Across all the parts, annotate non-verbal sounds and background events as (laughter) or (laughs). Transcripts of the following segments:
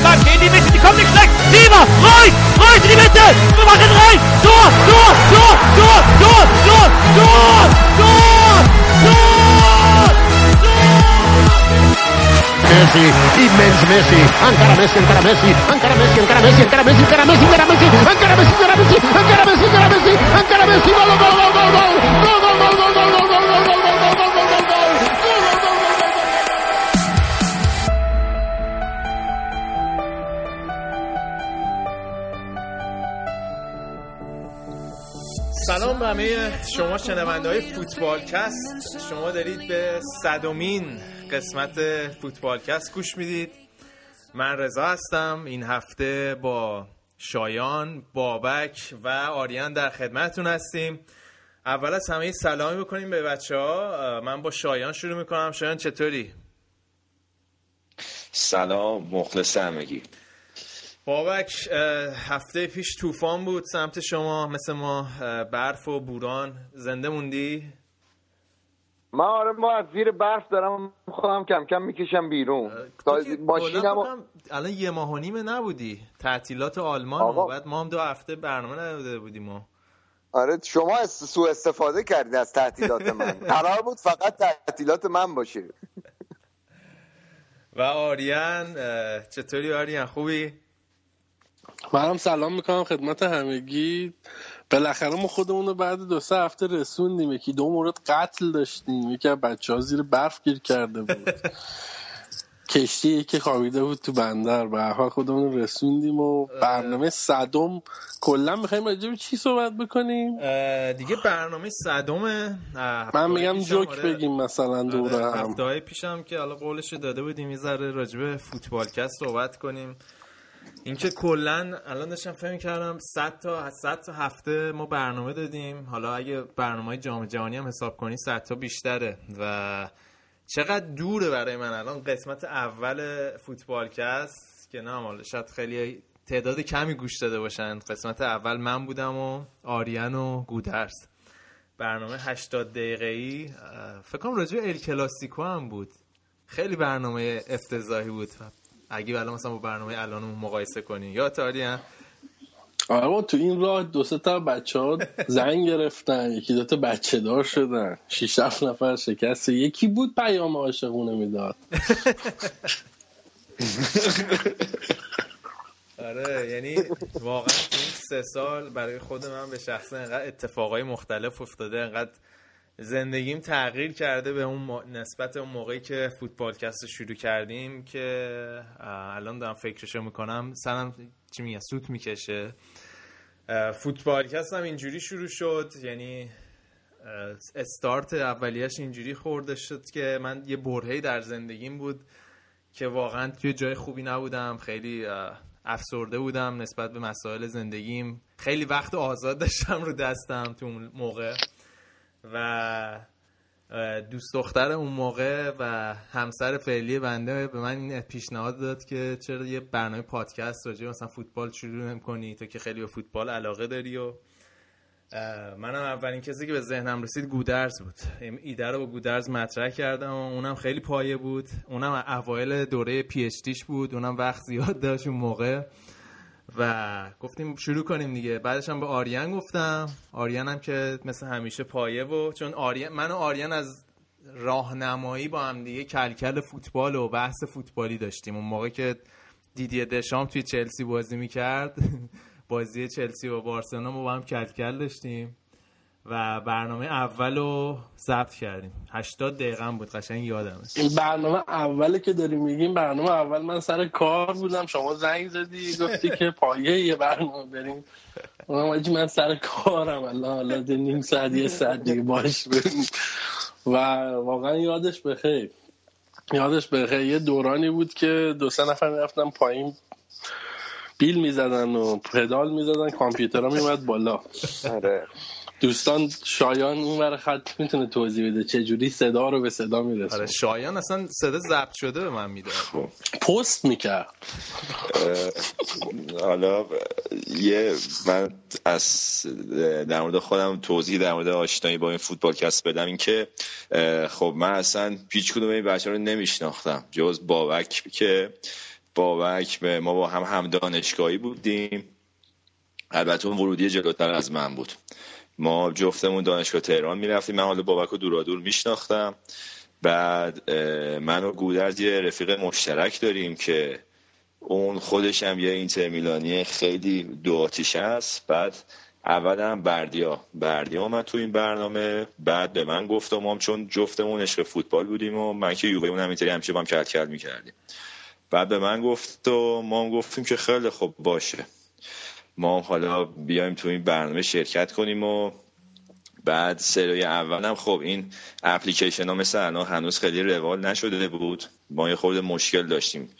bleibt in die Mitte, die kommt nicht schlecht. Sieber, Reus, Reus in die Mitte. Wir machen rein. Tor, Tor, Tor, Tor, Tor, Tor, Tor, Tor, Tor, Messi, immens Messi, encara Messi, encara Messi, encara Messi, encara Messi, encara Messi, encara Messi, encara Messi, encara Messi, encara Messi, encara Messi, encara Messi, encara Messi, gol, gol, gol, gol, gol, gol, gol, gol, gol, همه شما شنونده های فوتبالکست. شما دارید به صدومین قسمت فوتبالکست گوش می‌دید. من رضا هستم. این هفته با شایان بابک و آریان در خدمتتون هستیم. اول از همه سلامی بکنیم به بچه ها من با شایان شروع می‌کنم. شایان چطوری؟ سلام مخلص همگی. بابک هفته پیش طوفان بود سمت شما مثل ما برف و بوران زنده موندی؟ من آره ما از زیر برف دارم خودم کم کم می‌کشم بیرون ماشینم الان یه ماه و نیمه نبودی تعطیلات آلمان آقا. بعد ما هم دو هفته برنامه نداده بودیم ما آره شما سوء استفاده کردید از تعطیلات من (laughs) قرار بود فقط تعطیلات من باشه و آریان چطوری آریان خوبی؟ منم سلام می‌کنم خدمت همگی. بالاخره ما خودمون رو بعد دو سه هفته رسوندیم. یکی دو مورد قتل داشتیم یکی از بچه ها زیر برف گیر کرده بود. (laughs) کشتی که خوابیده بود تو بندر. به حال خودمون رسوندیم و برنامه صدم کلا می‌خوایم راجع به چی صحبت بکنیم؟ دیگه برنامه صدم من میگم جوک آره. بگیم مثلا دوره هم. هفته های پیشم که حالا قولش داده بودیم یه ذره راجع به فوتبالکست صحبت کنیم. اینکه کلا الان داشتم فهم کردم 100 تا 100 تا هفته ما برنامه دادیم. حالا اگه برنامه جام جهانی هم حساب کنی 100 تا بیشتره. و چقدر دوره برای من الان. قسمت اول فوتبالکست که نه حالا شاید خیلی تعداد کمی گوش داده باشن. قسمت اول من بودم و آریان و گودرس برنامه 80 دقیقه ای فکر کنم راجع ال کلاسیکو هم بود. خیلی برنامه افتضاحی بود. اگه الان مثلا با برنامه الانمون مقایسه کنی. یا تاریان آره تو این راه دو سه تا بچه ها زنگ گرفتن. یکی دو تا بچه دار شدن. شیش هفت نفر شکست یکی بود پیام عاشقونه می‌داد. آره یعنی واقعا این سه سال برای خود من به شخص انقدر اتفاقای مختلف افتاده انقدر زندگیم تغییر کرده به اون نسبت اون موقعی که فوتبالکست شروع کردیم که الان دارم فکرشو می‌کنم. سرم چی میگه؟ سوت می‌کشه. فوتبالکست هم اینجوری شروع شد. یعنی استارت اولیش اینجوری خورده شد که من یه برهی در زندگیم بود که واقعا توی جای خوبی نبودم. خیلی افسرده بودم نسبت به مسائل زندگیم. خیلی وقت آزاد داشتم رو دستم تو اون موقع. و دوست دختر اون موقع و همسر فعلی بنده به من این پیشنهاد داد که چرا یه برنامه پادکست راجع مثلا فوتبال شروع کنی تو که خیلی به فوتبال علاقه داری و منم اولین کسی که به ذهنم رسید گودرز بود. ایده رو با گودرز مطرح کردم و اونم خیلی پایه بود. اونم اوایل دوره پی اچ بود. اونم وقت زیاد داشت اون موقع. و گفتیم شروع کنیم دیگه. بعدش هم به آریان گفتم. آریان هم که مثل همیشه پایه و چون آریان من و آریان از راهنمایی با هم دیگه کلکل فوتبال و بحث فوتبالی داشتیم. اون موقع که دیدی دشام توی چلسی بازی می‌کرد (laughs) بازی چلسی و بارسلونا ما با هم کلکل داشتیم. و برنامه اول رو ضبط کردیم. 80 دقیقه بود قشنگ یادمه. این برنامه اولی که داریم میگیم برنامه اول من سر کار بودم. شما زنگ زدی گفتی که پایه یه برنامه بریم. اونم من سر کارم. الله حالا نیم ساعت یه ساعت دیگه باش بریم. و واقعا یادش بخیر یادش بخیر یه دورانی بود که دو سه نفر می‌رفتن پایین. بیل می‌زدن و پدال می‌زدن. کامپیوترها میومد بالا. آره. دوستان شایان اون ور خط می‌تونه توضیح بده چه جوری صدا رو به صدا می‌رسه آره شایان اصلا صدا ضبط شده به من میده. پست می‌کرد. حالا یه من از در مورد خودم توضیح در مورد آشنایی با این فوتبال کست بدم. این که خب من اصلا پیچ کدوم این بچه رو نمیشناختم. جز بابک که بابک به ما با هم هم دانشگاهی بودیم. البته اون ورودی جلوتر از من بود. ما جفتمون دانشگاه تهران می‌رفتیم. من حالا بابک رو دورادور میشناختم. بعد من و گودرز یه رفیق مشترک داریم که اون خودش هم یه اینتر میلانی خیلی دو آتیش است بعد اول هم بردیا. بردیا اومد تو این برنامه. بعد به من گفت و ما چون جفتمون عشق فوتبال بودیم و من که یووه هم اینطوری همیشه با هم کل کل می‌کردیم. بعد به من گفت و ما هم گفتیم که خیلی خوب باشه. ما حالا بیایم تو این برنامه شرکت کنیم و بعد سری اول هم خب این اپلیکیشن ها مثل الان هنوز خیلی روال نشده بود. ما یه خورده مشکل داشتیم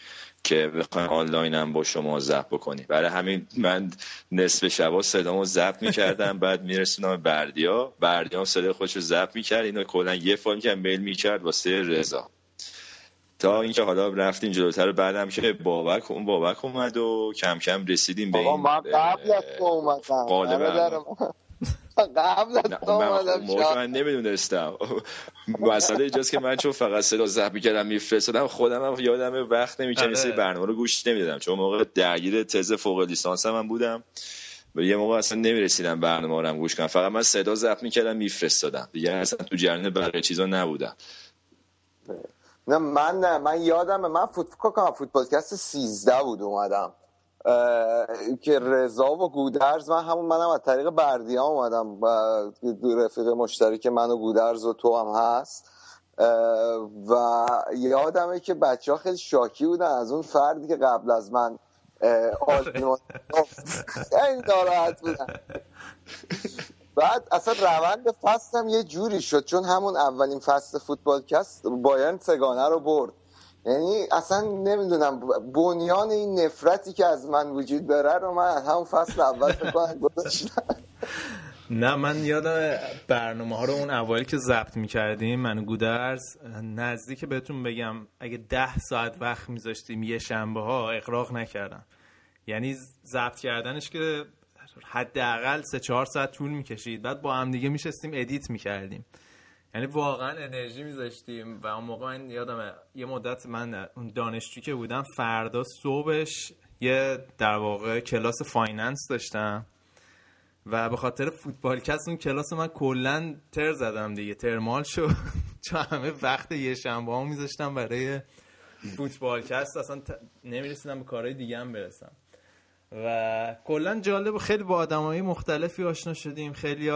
که بخوایم آنلاین هم با شما ضبط بکنیم. برای همین من نصف شبا صدامو ضبط می‌کردم (laughs) بعد میرسونم بردیا. بردیا هم صدای خودش رو ضبط می‌کرد. اینو کلا یه فایل که میل می‌کرد واسه رضا. تا اینکه حالا رفتیم جلوتر بعدم که بابک اون بابک اومد و کم کم رسیدیم به این قبل از تو اومدم. قبل از تو اومدم. من نمی‌دونستم. (laughs) مسئله اینجاست که من چون فقط صدا ضبط می‌کردم میفرستادم خودم هم یادم وقت نمی‌کنم مثل برنامه رو گوش نمی‌دادم. چون موقع درگیر تز فوق لیسانس هم بودم. و یه موقع اصلا نمی‌رسیدم برنامه رو هم گوش کنم. فقط من صدا ضبط می‌کردم میفرستادم. دیگه اصلا تو جریان بقیه چیزا نبودم. نه من نه من یادم من فوتبال فوتبالکست 13 بود اومدم. که رضا و گودرز من همون منم از طریق بردیا اومدم. و رفیق مشترک من و گودرز و تو هم هست. و یادمه که بچه ها خیلی شاکی بودن از اون فردی که قبل از من (laughs) خیلی ناراحت بودن. بعد اصلا روند فصل هم یه جوری شد چون همون اولین فصل فوتبالکست بایرن سگانه رو برد. یعنی اصلا نمی‌دونم بنیان این نفرتی که از من وجود داره رو من همون فصل اول فکر (laughs) گذاشتم. نه من یادم برنامه ها رو اون اولی که ضبط می‌کردیم من گودرز نزدیک بهتون بگم اگه ده ساعت وقت میذاشتیم یه شنبه ها اقراق نکردم. یعنی ضبط کردنش که حداقل سه چهار ساعت طول می‌کشید. بعد با هم دیگه میشستیم ادیت می‌کردیم. یعنی واقعا انرژی میذاشتیم و اون موقع من یادم یه مدت من اون دانشجو که بودم فردا صبحش یه در واقع کلاس finance داشتم و به خاطر فوتبال کست اون کلاس من کلا تر زدم دیگه ترمال شد. (laughs) چون همه وقت یه شنبه ها میذاشتم برای فوتبال کست اصلا ت... نمی‌رسیدم به کارهای دیگه هم برسم. و کلا جالب خیلی با آدمایی مختلفی آشنا شدیم. خیلی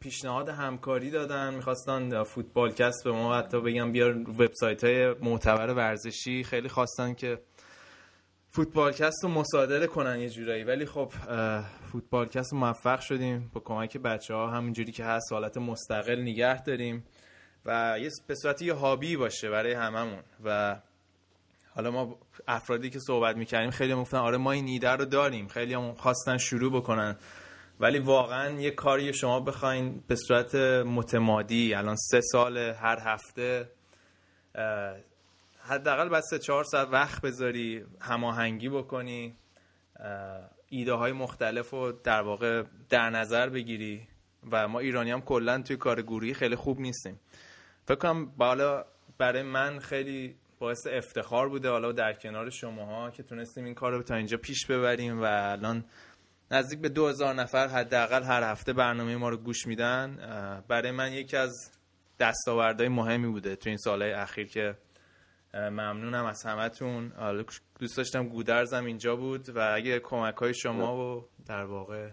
پیشنهاد همکاری دادن می‌خواستن فوتبال کست به ما حتی بگم بیار وبسایت های معتبر ورزشی. خیلی خواستن که فوتبالکست رو مصادره کنن یه جورایی. ولی خب فوتبالکست رو موفق شدیم. با کمک بچه ها همینجوری که هست حالت مستقل نگه داریم. و یه به صورت یه هابی باشه برای هممون. و حالا ما افرادی که صحبت می‌کردیم خیلی گفتن آره ما این ایده رو داریم. خیلی هم خواستن شروع بکنن. ولی واقعا یه کاری شما بخواین به صورت متمادی الان سه سال هر هفته حداقل بعد سه چهار ساعت وقت بذاری هماهنگی بکنی ایده های مختلف رو در واقع در نظر بگیری. و ما ایرانی هم کلا توی کار گروهی خیلی خوب نیستیم. فکر کنم بالا برای من خیلی باعث افتخار بوده. حالا در کنار شماها که تونستیم این کار رو تا اینجا پیش ببریم و الان نزدیک به 2000 نفر حداقل هر هفته برنامه ما رو گوش میدن. برای من یکی از دستاوردهای مهمی بوده تو این سالهای اخیر که ممنونم از همتون. دوست داشتم گودرزم اینجا بود و اگه کمک های شما و در واقع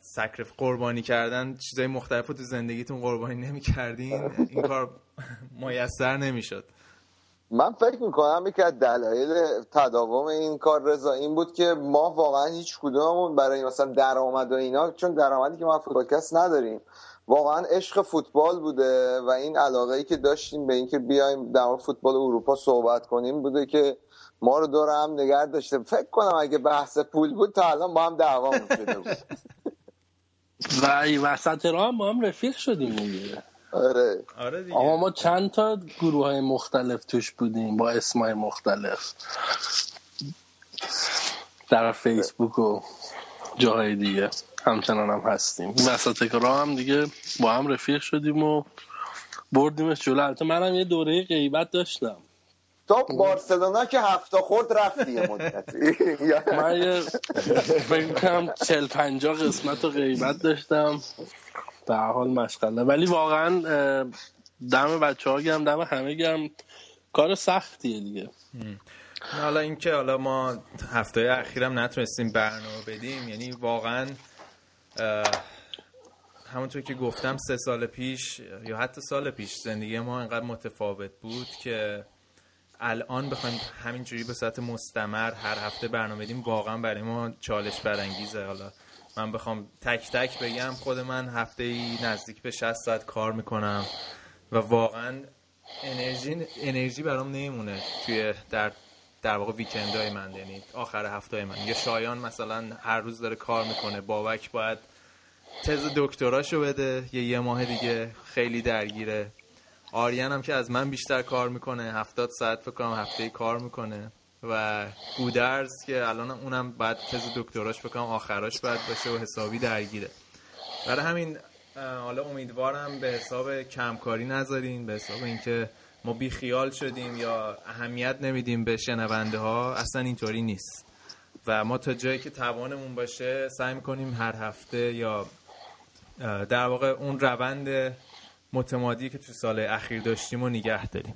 سکرف قربانی کردن چیزای مختلف تو زندگیتون قربانی نمی کردین این کار (laughs) میسر نمی‌شد. من فکر می‌کنم یکی از دلایل تداوم این کار رضا این بود که ما واقعا هیچ کدوممون برای مثلا درآمد و اینا چون درآمدی که ما فوتبالکست نداریم واقعا عشق فوتبال بوده و این علاقه ای که داشتیم به اینکه بیایم در فوتبال اروپا صحبت کنیم بوده که ما رو دور هم نگرد داشته. فکر کنم اگه بحث پول بود تا الان با هم دعوا شده بود (laughs) و وسط راه هم با هم رفیق شدیم دیگه. آره. آره دیگه. اما ما چند تا گروه های مختلف توش بودیم با اسمای مختلف؟ در فیسبوک و جاهای دیگه. همچنان هم هستیم. وسط راه هم دیگه با هم رفیق شدیم و بردیمش جلو. البته منم یه دوره غیبت داشتم. تا بارسلونا که هفته خورد رفتی یه مدتی. (laughs) من یه فکر کنم چل پنجا قسمت و غیبت داشتم. در حال مشغله ولی واقعا دم بچه ها گم دم همه گم کار سختیه دیگه. حالا اینکه حالا ما هفته اخیرم نتونستیم برنامه بدیم یعنی واقعا همونطور که گفتم سه سال پیش یا حتی سال پیش زندگی ما انقدر متفاوت بود که الان بخوایم همینجوری به صورت مستمر هر هفته برنامه بدیم واقعا برای ما چالش برانگیزه. حالا من بخوام تک تک بگم خود من هفته ای نزدیک به 60 ساعت کار می‌کنم و واقعا انرژی انرژی برام نمیمونه توی در در واقع ویکندهای من یعنی آخر هفته من. یه شایان مثلا هر روز داره کار می‌کنه بابک باید تز دکتراشو بده یه یه ماه دیگه خیلی درگیره. آریان هم که از من بیشتر کار می‌کنه هفتاد ساعت فکر کنم هفته کار می‌کنه. و گودرز که الان اونم بعد تز دکتراش فکر کنم آخراش باید باشه و حسابی درگیره. برای همین حالا امیدوارم به حساب کمکاری نذارین به حساب اینکه ما بی خیال شدیم یا اهمیت نمیدیم به شنونده ها اصلا اینطوری نیست. و ما تا جایی که توانمون باشه سعی می‌کنیم هر هفته یا در واقع اون روند متمادی که تو سال اخیر داشتیم و نگه داریم.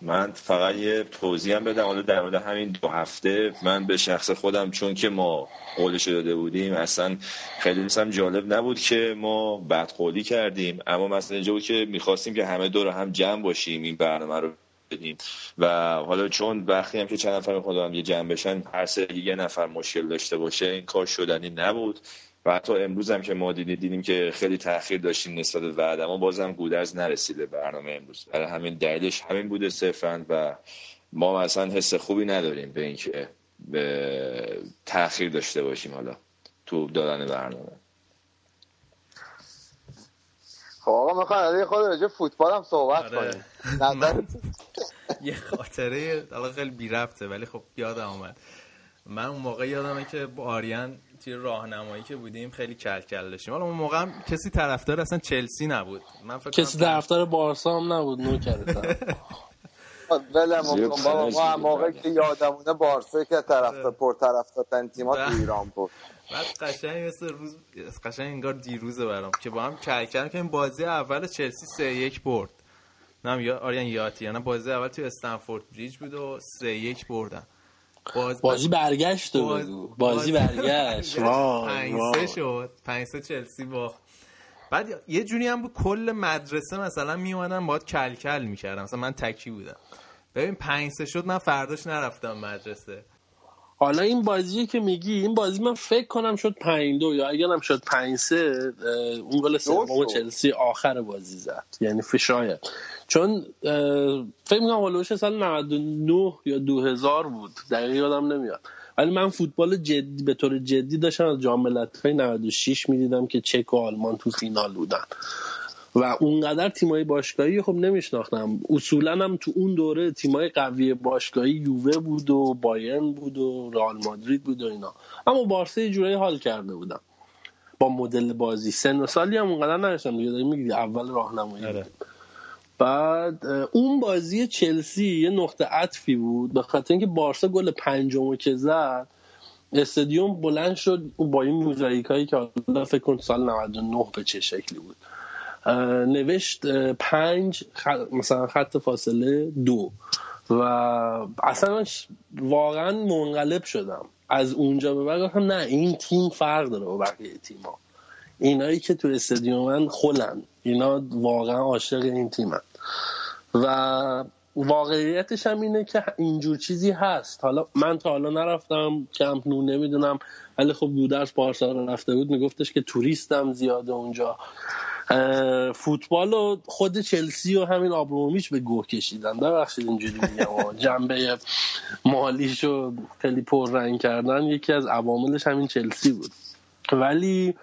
من فقط یه توضیح هم بدم. حالا در مورد همین دو هفته من به شخص خودم چون که ما قولش داده بودیم اصلا خیلی مثلا جالب نبود که ما بدقولی کردیم. اما مثلا اینجا بود که می‌خواستیم که همه دور هم جمع باشیم این برنامه رو بدیم. و حالا چون وقتی هم که چند نفر خودم یه جمع بشن هر سه یه نفر مشکل داشته باشه این کار شدنی نبود. و حتی امروز هم که ما دیدیم, دیدیم که خیلی تاخیر داشتیم نسبت به وعده اما بازم گودرز نرسیده برنامه امروز. برای همین دلیلش همین بوده صرفا و ما مثلا حس خوبی نداریم به اینکه به تاخیر داشته باشیم حالا تو دادن برنامه. خب آقا می‌خوام خود راجع فوتبال هم صحبت آره. کنیم. (laughs) یه خاطره حالا خیلی بی ربطه ولی خب یادم آمد من اون موقع یادمه که با آریان توی راهنمایی که بودیم خیلی کل کل داشتیم. حالا اون موقع هم کسی طرفدار اصلا چلسی نبود. من فکر کسی طرفدار بارسا هم نبود نو زیاد کن بابا ما می‌کنه. که یادمونه بارسا که طرف پر طرفدار تیم‌ها تو. ایران بود. بعد قشنگ مثل روز قشنگ انگار دیروزه برام که با هم کل کل که این بازی اول چلسی سه یک برد. نه یا آریان یاتی یعنی بازی اول توی استنفورد بریج بود و سه یک بردن. باز بازی برگشت باز-. بازی. برگشت. (laughs) وای پنج. شد. پنج سه چلسی باخت. بعد یه جوری هم بود کل مدرسه مثلا می اومدن باید کل کل می‌کردم مثلا من تکی بودم. ببین پنج سه شد من فرداش نرفتم مدرسه. حالا این بازی که میگی این بازی من فکر کنم شد پنج دو یا اگرم شد پنج سه اه، اون گل سوم. چلسی آخر بازی زد. یعنی ف- شاید چون فکر می‌کنم هولوش سال 99 یا 2000 بود. دقیق یادم نمیاد. ولی من فوتبال جدی به طور جدی داشتم از جام ملت‌های 96 می‌دیدم که چک و آلمان تو فینال بودن. و اونقدر تیمای باشگاهی خب نمیشناختم. اصولا هم تو اون دوره تیمای قوی باشگاهی یووه بود و بایرن بود و رئال مادرید بود و اینا. اما بارسا یه جورایی حال کرده بودم. با مدل بازی. سن و سالی هم اونقدر نداشتم. دیگه اول راهنمایی آره. بعد اون بازی چلسی یه نقطه عطفی بود. به خاطر اینکه بارسا گل پنجمو که زد استادیوم بلند شد. با این موزاییک هایی که حالا فکر کن سال 99 به چه شکلی بود. نوشت پنج خ- مثلا خط فاصله دو. و اصلا من واقعا منقلب شدم. از اونجا به بعد گفتم نه این تیم فرق داره با بقیه تیما اینایی که تو استادیومن خلن. اینا واقعا عاشق این تیمن. و واقعیتش هم اینه که اینجور چیزی هست. حالا من تا حالا نرفتم کمپ نو نمی‌دونم. ولی خب گودرز پارسال رفته بود میگفتش که توریستم زیاده اونجا. فوتبال و خود چلسی و همین آبرومیچ به گوه کشیدن. ببخشید اینجوری میگم. جنبه مالیش رو خیلی پررنگ کردن یکی از عواملش همین چلسی بود. ولی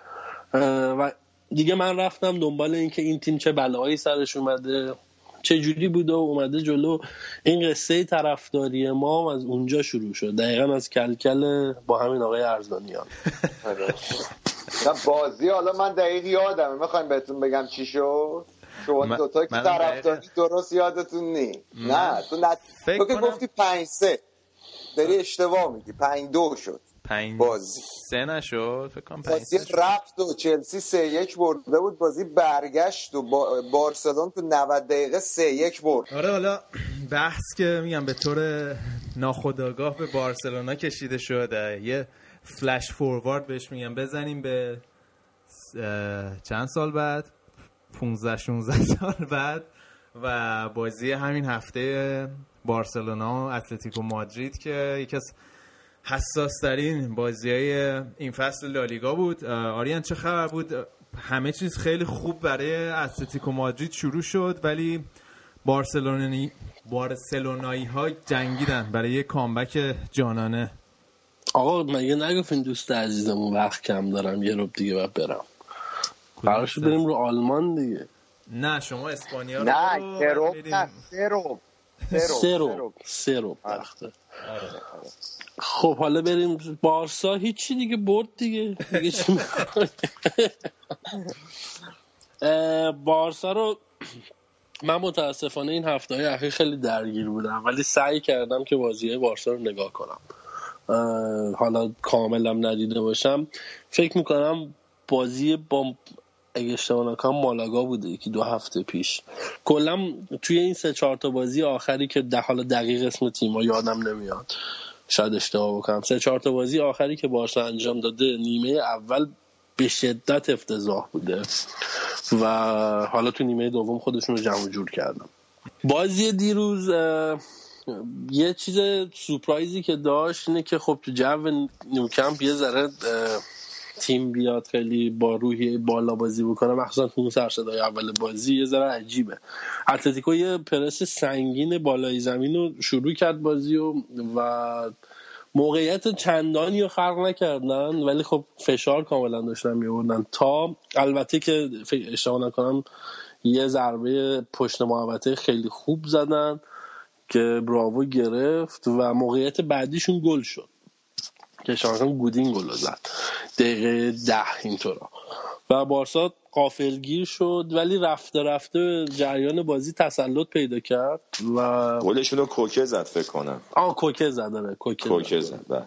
و دیگه من رفتم دنبال اینکه این تیم چه بلایی سرش اومده چه جوری بوده و اومده جلو. این قصه طرفداری ما هم از اونجا شروع شد. دقیقا از کلکل با همین آقای ارزانیان. (laughs) بازی حالا من دقیق یادمه. می‌خوایم بهتون بگم چی شد؟ شما من- دوتا که طرفداری درست یادتون نی نه تو نت... تو که گفتی پنج سه. داری اشتباه میگی. پنج دو شد. پنج بازی. سه نشد؟ فکر کنم پنج بازی. رفت و چلسی سه یک برده بود. بازی برگشت و با... بارسلون تو 90 دقیقه سه یک برد. آره حالا بحث که میگم به طور ناخودآگاه به بارسلونا کشیده شده. یه فلش فوروارد بهش میگم. بزنیم به چند سال بعد؟ 15 16 (laughs) سال بعد و بازی همین هفته بارسلونا و اتلتیکو مادرید که یکی از حساس ترین بازی های این فصل لالیگا بود. آریان چه خبر بود؟ همه چیز خیلی خوب برای اتلتیکو مادرید شروع شد ولی بارسلونی بارسلونایی ها جنگیدن برای یه کامبک جانانه. آقا مگه نگفتین دوست عزیزمون وقت کم دارم یه روب دیگه باید برم. قرار شد بریم رو آلمان دیگه. نه شما اسپانیا رو نه کروب بریم. نه سه روب روب آره. وقته خب حالا بریم بارسا. هیچی دیگه برد دیگه. دیگه چی (laughs) بارسا رو من متاسفانه این هفته های اخیر خیلی درگیر بودم ولی سعی کردم که بازی های بارسا رو نگاه کنم. حالا کاملم ندیده باشم. فکر می‌کنم بازی با اگه اشتباه نکنم مالاگا بوده یکی دو هفته پیش. کلا توی این سه چهار تا بازی آخری که ده حالا دقیق اسم تیما یادم نمیاد. شاید اشتباه بکنم. سه چهار تا بازی آخری که بارسا انجام داده نیمه اول به شدت افتضاح بوده. و حالا تو نیمه دوم خودشون رو جمع جور کردم بازی دیروز یه چیز سورپرایزی که داشت اینه که خب تو جو نیوکمپ یه ذره تیم بیاد خیلی با روحی بالا بازی بکنه مخصوصا تو سر صدای اول بازی یه ذره عجیبه. اتلتیکو یه پرس سنگین بالای زمین رو شروع کرد بازی و, و موقعیت چندانی رو خلق نکردن ولی خب فشار کاملا داشتن میوردن تا البته که اشتباه نکنم یه ضربه پشت محوطه خیلی خوب زدن که براوو گرفت و موقعیت بعدیشون گل شد. که شانسان گودین گل زد دقیقه ده اینطورا. و بارسا قافلگیر شد ولی رفته رفته جریان بازی تسلط پیدا کرد و گلشون رو کوکه زد فکر کنم. آه کوکه زد آره کوکه, کوکه زد. زد بله.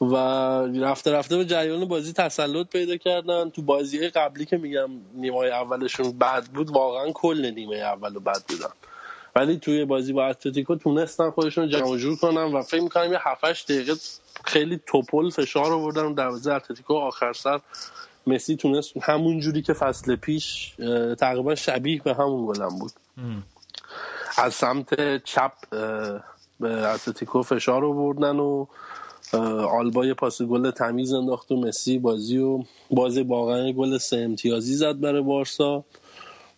و رفته رفته به جریان بازی تسلط پیدا کردن. تو بازی قبلی که میگم نیمه اولشون بد بود واقعا کل نیمه اول بد بودن ولی توی بازی با اتلتیکو تونستن خودشون جمع و جور کنن و فکر می‌کنم یه 7 دقیقه خیلی توپل فشار آوردن رو دروازه اتلتیکو آخر سر مسی تونست همون جوری که فصل پیش تقریبا شبیه به همون گلم بود. از سمت چپ به اتلتیکو فشار آوردن و آلبا یه پاس گل تمیز انداخت و مسی بازی و بازی واقعا گل سه امتیازی زد برای بارسا.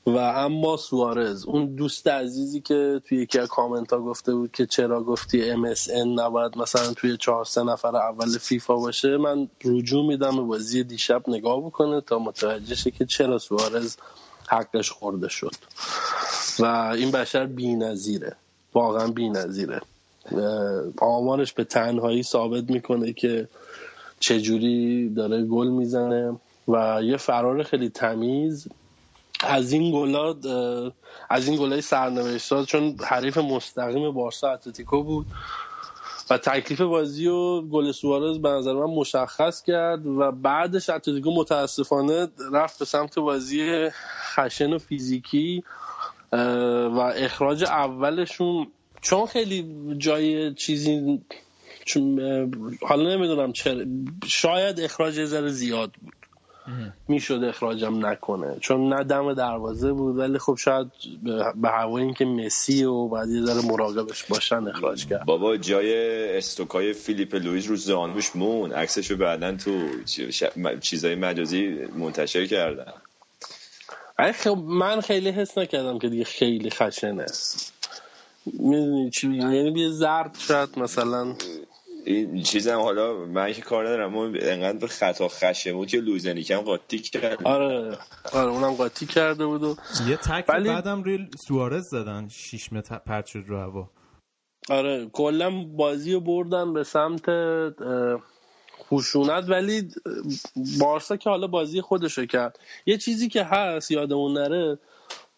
و اما سوارز اون دوست عزیزی که توی یکی از کامنت ها گفته بود که چرا گفتی MSN نباید مثلا توی چهار سه نفر اول فیفا باشه من رجوع میدم به بازی دیشب نگاه بکنه تا متوجه شه که چرا سوارز حقش خورده شد. و این بشر بی نظیره واقعا بی نظیره آمارش به تنهایی ثابت می‌کنه که چجوری داره گل می‌زنه و یه فرار خیلی تمیز از این گلا از این گلای سرنوشت چون حریف مستقیم بارسا اتلتیکو بود و تکلیف بازی و گل سوارز به نظر من مشخص کرد و بعدش اتلتیکو متاسفانه رفت به سمت بازی خشن و فیزیکی و اخراج اولشون چون خیلی جای چیزی چون حالا نمی‌دونم چرا شاید اخراج ذره زیاد بود. می‌شد اخراجم نکنه. چون نه دم دروازه بود ولی خب شاید به هوای اینکه مسی و بعد یه ذره مراقبش باشن اخراج کرد. بابا جای استوکای فیلیپ لویز رو زانوش مون عکسشو بعدا تو چیزای مجازی منتشر کردن. خب من خیلی حس نکردم که دیگه خیلی خشنه. می‌دونی چی یعنی یه زرد شاید مثلا این چیزم حالا من که کار ندارم اما انقدر به خطا خشه بود که لوزنی کم قاطی کرد. آره. آره اونم قاطی کرده بود و یه تک ولی- بعدم روی سوارز زدن شیش متر پرت شد رو هوا. آره کلا بازی رو بردن به سمت خشونت ولی بارسا که حالا بازی خودشو کرد. یه چیزی که هست یادمون نره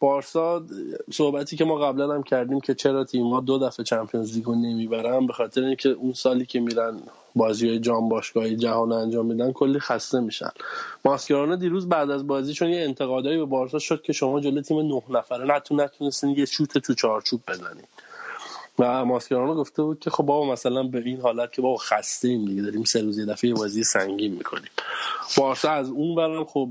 بارسا صحبتی که ما قبلا هم کردیم که چرا تیم دو دفعه چمپیونز لیگ رو نمی‌برن به خاطر اینکه اون سالی که میرن بازی های جام باشگاهی جهان انجام میدن کلی خسته میشن. ماسکرانا دیروز بعد از بازی چون یه انتقادایی به بارسا شد که شما جلوی تیم نه نفره نتون نتونستین یه شوت تو چارچوب بزنید و ماسکرانا گفته بود که خب بابا مثلا به این حالت که بابا خسته ایم دیگه داریم سه روز یه دفعه بازی سنگین می‌کنیم. بارسا از اون برم خب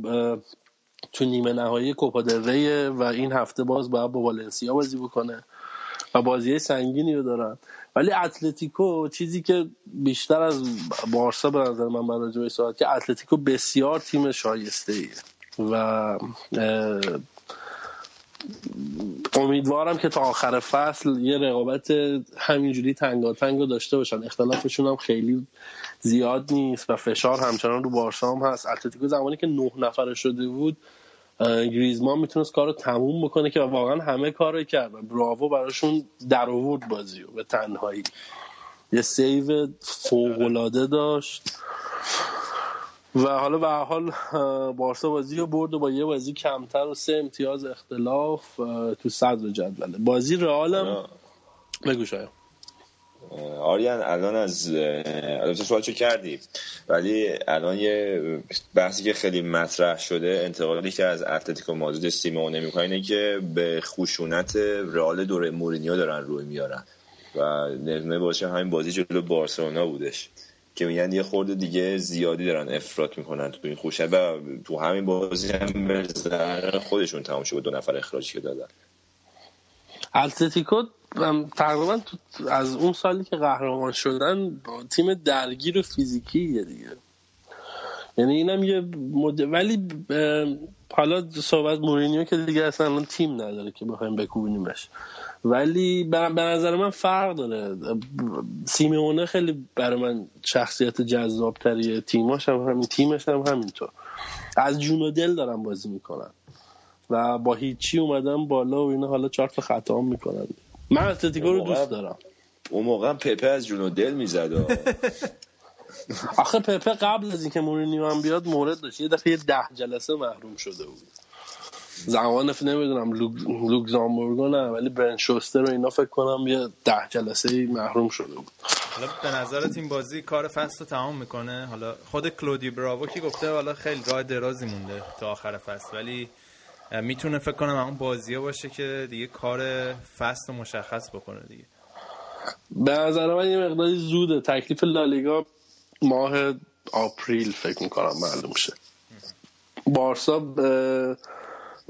تو نیمه نهایی کوپا ری و این هفته باز باید با والنسیا بازی بکنه و بازی سنگینی رو دارن. ولی اتلتیکو چیزی که بیشتر از بارسا به نظر من برای صحبت که اتلتیکو بسیار تیم شایسته ایه و امیدوارم که تا آخر فصل یه رقابت همینجوری تنگاتنگ رو داشته باشن. اختلافشون هم خیلی زیاد نیست و فشار همچنان رو بارسا هم هست. اتلتیکو زمانی که نه نفره شده بود گریزمان می‌تونست کار رو تموم بکنه که واقعا همه کار رو کرد. براوو براشون در آورد بازی رو به تنهایی. یه سیو فوقلاده داشت. و حالا به حال بارسا بازی رو برد و با یه بازی کمتر و سه امتیاز اختلاف تو صدر جدوله. بازی رئالم؟ بگو شاید. آریان الان از البته سوالشو کردی؟ ولی الان یه بحثی که خیلی مطرح شده انتقالی که از اتلتیکو مادرید سیمونه می‌کنه اینه که به خشونت رئال دوره مورینیو دارن روی میارن. و نظمه باشه همین بازی جلو بارسلونا بودش. که میگن یه خورده دیگه زیادی دارن افراط می‌کنن تو این خوشه و تو همین بازی هم به خودشون تمام شد دو نفر اخراجی که دادن. اتلتیکو تقریبا از اون سالی که قهرمان شدن با تیم درگیر و فیزیکیه دیگه. یعنی اینم یه مد... ولی حالا صحبت مورینیو که دیگه اصلا تیم نداره که بخوایم بکوبونیمش ولی به نظر من فرق داره. سیمونه خیلی برای من شخصیت جذاب تریه تیماش هم همین تیمش هم همینطور. از جون و دل دارم بازی می‌کنن. و با هیچی اومدن بالا و اینا حالا چهار تا خطا هم می‌کنن. من اتلتیکو رو دوست دارم. اون موقع پپه از جون و دل می‌زد. آخه پپه قبل از اینکه مورینیو هم بیاد مورد داشت. یه دفعه ده جلسه محروم شده بود. زمان نمی‌دونم لوک زامبورگو نه ولی برن شوستر رو اینا فکر کنم یه ده جلسه محروم شده بود. حالا به نظر تیم بازی کار فصل رو تمام می‌کنه؟ حالا خود کلودی براوو که گفته حالا خیلی راه درازی مونده تا آخر فصل ولی می‌تونه فکر کنم اون بازیه باشه که دیگه کار فصل مشخص بکنه دیگه. به نظر من یه مقداری زوده. تکلیف لالیگا ماه آپریل فکر می‌کنم معلوم شه. بارسا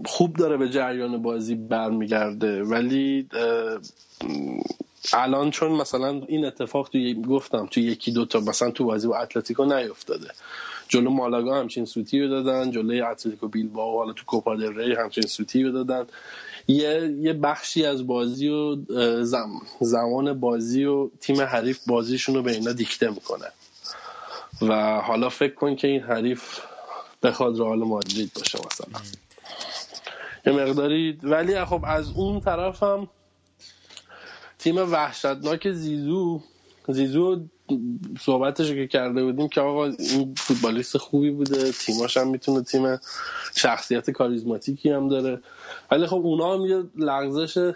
خوب داره به جریان بازی برمیگرده. ولی الان چون مثلا این اتفاق توی گفتم توی یکی دوتا مثلا تو بازی با اتلتیکو نیفتاده. جلو مالاگا همچین سوتی رو دادن جلوی اتلتیکو بیلبائو حالا تو کوپا دل ری همچین سوتی رو دادن. یه یه بخشی از بازی و زم زمان بازی و تیم حریف بازیشون رو به اینا دیکته می‌کنه. و حالا فکر کن که این حریف بخواد رئال مادرید باشه مثلا. یه مقداری. ولی خب از اون طرف هم تیم وحشتناک زیزو زیزو صحبتش که کرده بودیم که آقا این فوتبالیست خوبی بوده تیماش هم می‌تونه تیم شخصیت کاریزماتیکی هم داره. ولی خب اونا هم یه لغزش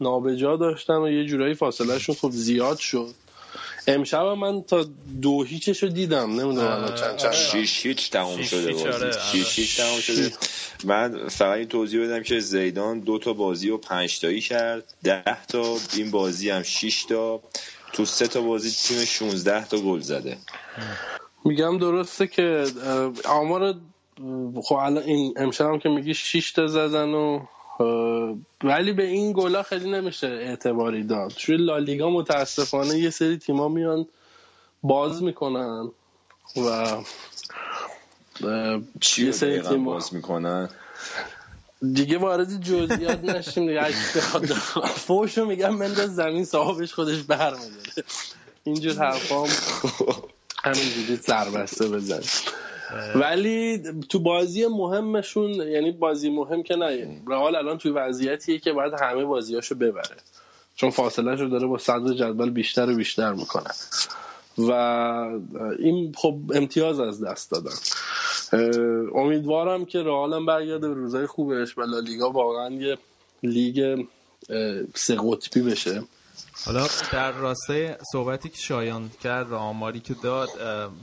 نابجا داشتن و یه جورایی فاصله شون خب زیاد شد. امشب من تا دو هیچش رو دیدم نمی‌دونم چند چند شیش هیچ تموم شده بازی. آره. شیش هیچ تموم شده. من فقط این توضیح بدم که زیدان دو تا بازی و پنج تایی کرد. ده تا این بازی هم شیش تا. تو سه تا بازی تیم 16 تا گل زده. میگم درسته که آمار خب الان این امشب هم که میگی 6 تا زدن و ولی به این گلا خیلی نمیشه اعتباری داد. توی لالیگا متاسفانه یه سری تیما میان باز می‌کنن و چی سری تیم باز می‌کنن؟ دیگه وارد جزئیات نشیم دیگه فوشو میگم منداز زمین صاحبش خودش برمیداره. اینجور حرفام (laughs) همینجوری سربسته بزن ولی تو بازی مهمشون یعنی بازی مهم که نه. رئال الان توی وضعیتیه که باید همه بازیاشو ببره. چون فاصله رو داره با صدر جدول بیشتر و بیشتر می‌کنه. و این خب امتیاز از دست دادن. امیدوارم که رئالم برگرده به روزای خوبش و لالیگا واقعا یه لیگ سه قطبی بشه. حالا در راستای صحبتی که شایان کرد و آماری که داد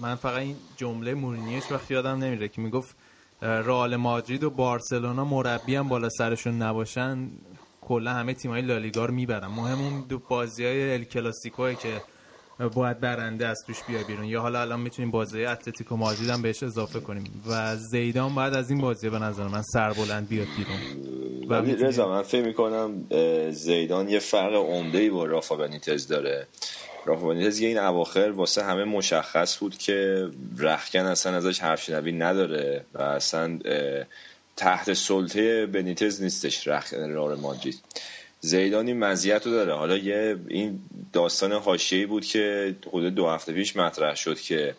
من فقط این جمله مورینیوش وقت یادم نمیره که می‌گفت رئال مادرید و بارسلونا مربی هم بالا سرشون نباشن کلا همه تیمای لالیگا رو می‌برن. مهم اون دو بازی های ال که باید برنده از توش بیا بیرون. یا حالا الان می‌تونیم بازی اتلتیکو مادرید هم بهش اضافه کنیم. و زیدان باید از این بازی به نظر من سربلند بیاد بیرون. و رضا من فکر می‌کنم زیدان یه فرق عمده ای با رافا بنیتز داره. رافا بنیتز یه این اواخر واسه همه مشخص بود که رخکن اصلا ازش حرف شنوی نداره و اصلا تحت سلطه بنیتز نیستش رخکن رئال مادرید. زیدان این مزیت رو داره. حالا یه این داستان حاشیه‌ای بود که حدود دو هفته پیش مطرح شد که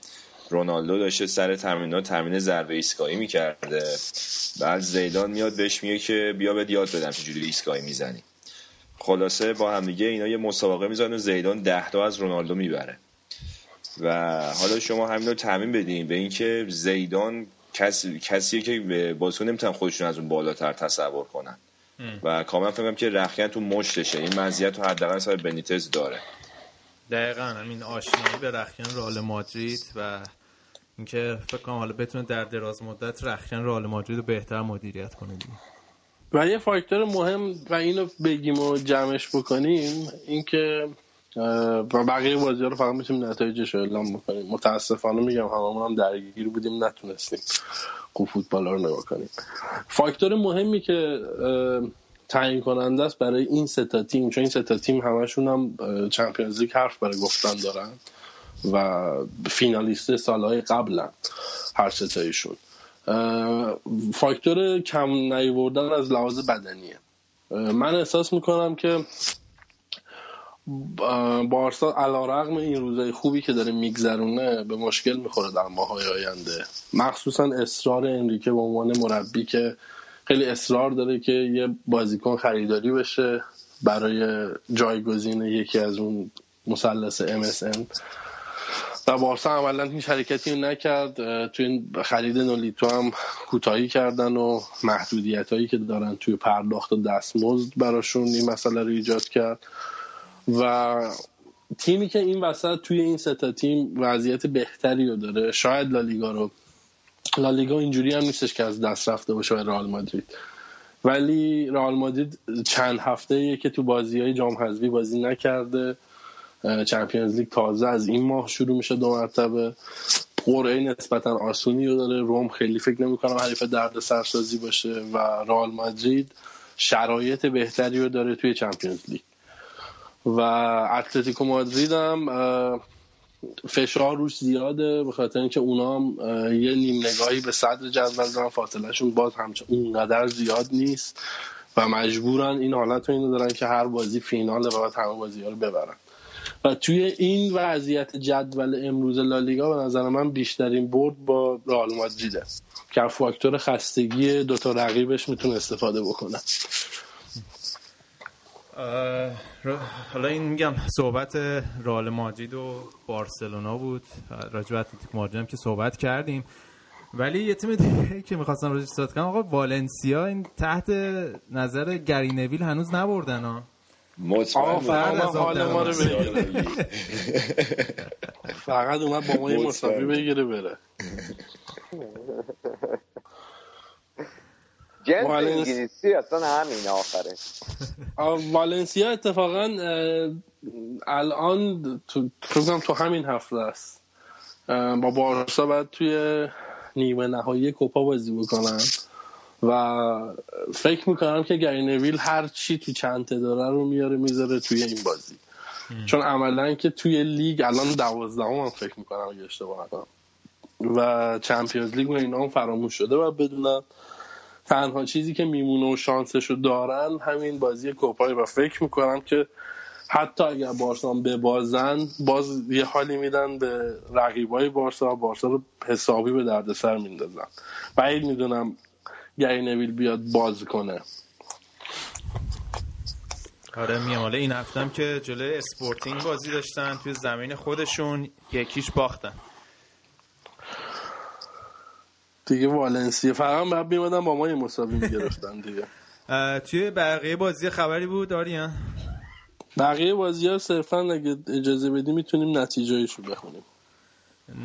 رونالدو داشته سر تمرین تمرین ضربه ایستگاهی می‌کرده. بعد زیدان میاد بهش میگه که بیا بهت یاد بدم چجوری ایستگاهی می‌زنی. خلاصه با هم دیگه اینا یه مسابقه می‌زنن و زیدان ده تا از رونالدو می‌بره. و حالا شما همین رو تعمین بدین به اینکه زیدان کسی کسیه که بازیکن نمی‌تونن خودشون از اون بالاتر تصور کنن. و کاملا فهمم که رخیان تو مشتشه. این مزیت رو حداقل سر بنیتز داره. دقیقا. همین آشنایی به رخیان رئال مادرید و اینکه فکر کنم حالا بتونه در دراز مدت رخیان رئال مادرید رو بهتر مدیریت کنه دیگه. و یه فاکتور مهم و اینو بگیم و جمعش بکنیم اینکه و بقیه بازی ها رو فقط می‌تونیم نتایجش رو اعلام بکنیم. متاسفانه میگم هممون هم درگیر بودیم نتونستیم خوب فوتبال رو نگاه کنیم. فاکتور مهمی که تعیین کننده است برای این ستا تیم چون این ستا تیم همشون هم چمپیونز لیگ حرف برای گفتن دارن و فینالیست سالهای قبلا هر ستایشون فاکتور کم نیوردن از لحاظ بدنیه. من احساس می‌کنم که بارسا علا رقم این روزای خوبی که داره میگذرونه به مشکل می‌خوره در ماهای آینده. مخصوصا اصرار انریکه به عنوان مربی که خیلی اصرار داره که یه بازیکن خریداری بشه برای جایگزین یکی از اون مثلث MSN و بارسا عملا هیچ حرکتی نکرد. توی این خرید نولیتو هم کوتاهی کردن و محدودیت هایی که دارن توی پرداخت و دستمزد براشون این مسئله رو ایجاد کرد. و تیمی که این وسط توی این ستا تیم وضعیت بهتری رو داره شاید لالیگا رو. لالیگا اینجوری هم نیستش که از دست رفته باشه رئال مادرید. ولی رئال مادرید چند هفته که تو بازی های جام حذفی بازی نکرده. چمپیونز لیگ تازه از این ماه شروع میشه دو مرتبه. قرعه نسبتا آسونی رو داره. روم خیلی فکر نمی‌کنم حریف درد سرسازی باشه و رئال مادرید شرایط بهتری رو داره توی چمپیونز لیگ. و اتلتیکو مادرید هم فشار روش زیاده به خاطر اینکه اونا هم یه نیم نگاهی به صدر جدول دارن فاصلهشون باز همچه اونقدر زیاد نیست و مجبورن این حالت رو اینو دارن که هر بازی فینال و باید همه بازی ها رو ببرن. و توی این وضعیت جدول امروز لالیگا به نظر من بیشترین برد با رئال مادریده. که فاکتور خستگی دوتا رقیبش می‌تونه استفاده بکنه. حالا این میگم صحبت رئال مادرید و بارسلونا بود. راجع به اتلتیک مادرید هم که صحبت کردیم. ولی یه تیم دیگه که می‌خواستم روش صحبت کنم آقا والنسیا این تحت نظر گرینویل هنوز نبردن ها؟ مطمئن حال ما رو بگیره. (laughs) فقط اومد با ما یه مساوی بگیره بره. (laughs) جنس انگلیسی اصلا همین آخره. والنسیا اتفاقا الان تو تو همین هفته است. با بارسا باید توی نیمه نهایی کوپا بازی بکنن و فکر می‌کنم که گرینویل هر چی تو چند داره رو میاره می‌ذاره توی این بازی. چون عملا که توی لیگ الان دوازدهم هم فکر می‌کنم اگه اشتباه نکنم. و چمپیونز لیگ و اینا هم فراموش شده و بدونم تنها چیزی که میمونه و شانسشو دارن همین بازی کوپای و فکر می‌کنم که حتی اگر بارسا ببازن باز یه حالی میدن به رقیبای بارسا بارسا رو حسابی به دردسر میندازن. بعید می‌دونم گری نویل بیاد باز کنه. آره میام. حالا این هفتم که جلوی اسپورتینگ بازی داشتن توی زمین خودشون یکیش باختن. دیگه والنسیا فقط بعد میمدن با ما یه مساوی می‌گرفتن دیگه. (laughs) توی بقیه بازی خبری بود آریان؟ بقیه بازی ها صرفا اگه اجازه بدی می‌تونیم نتیجهشو بخونیم.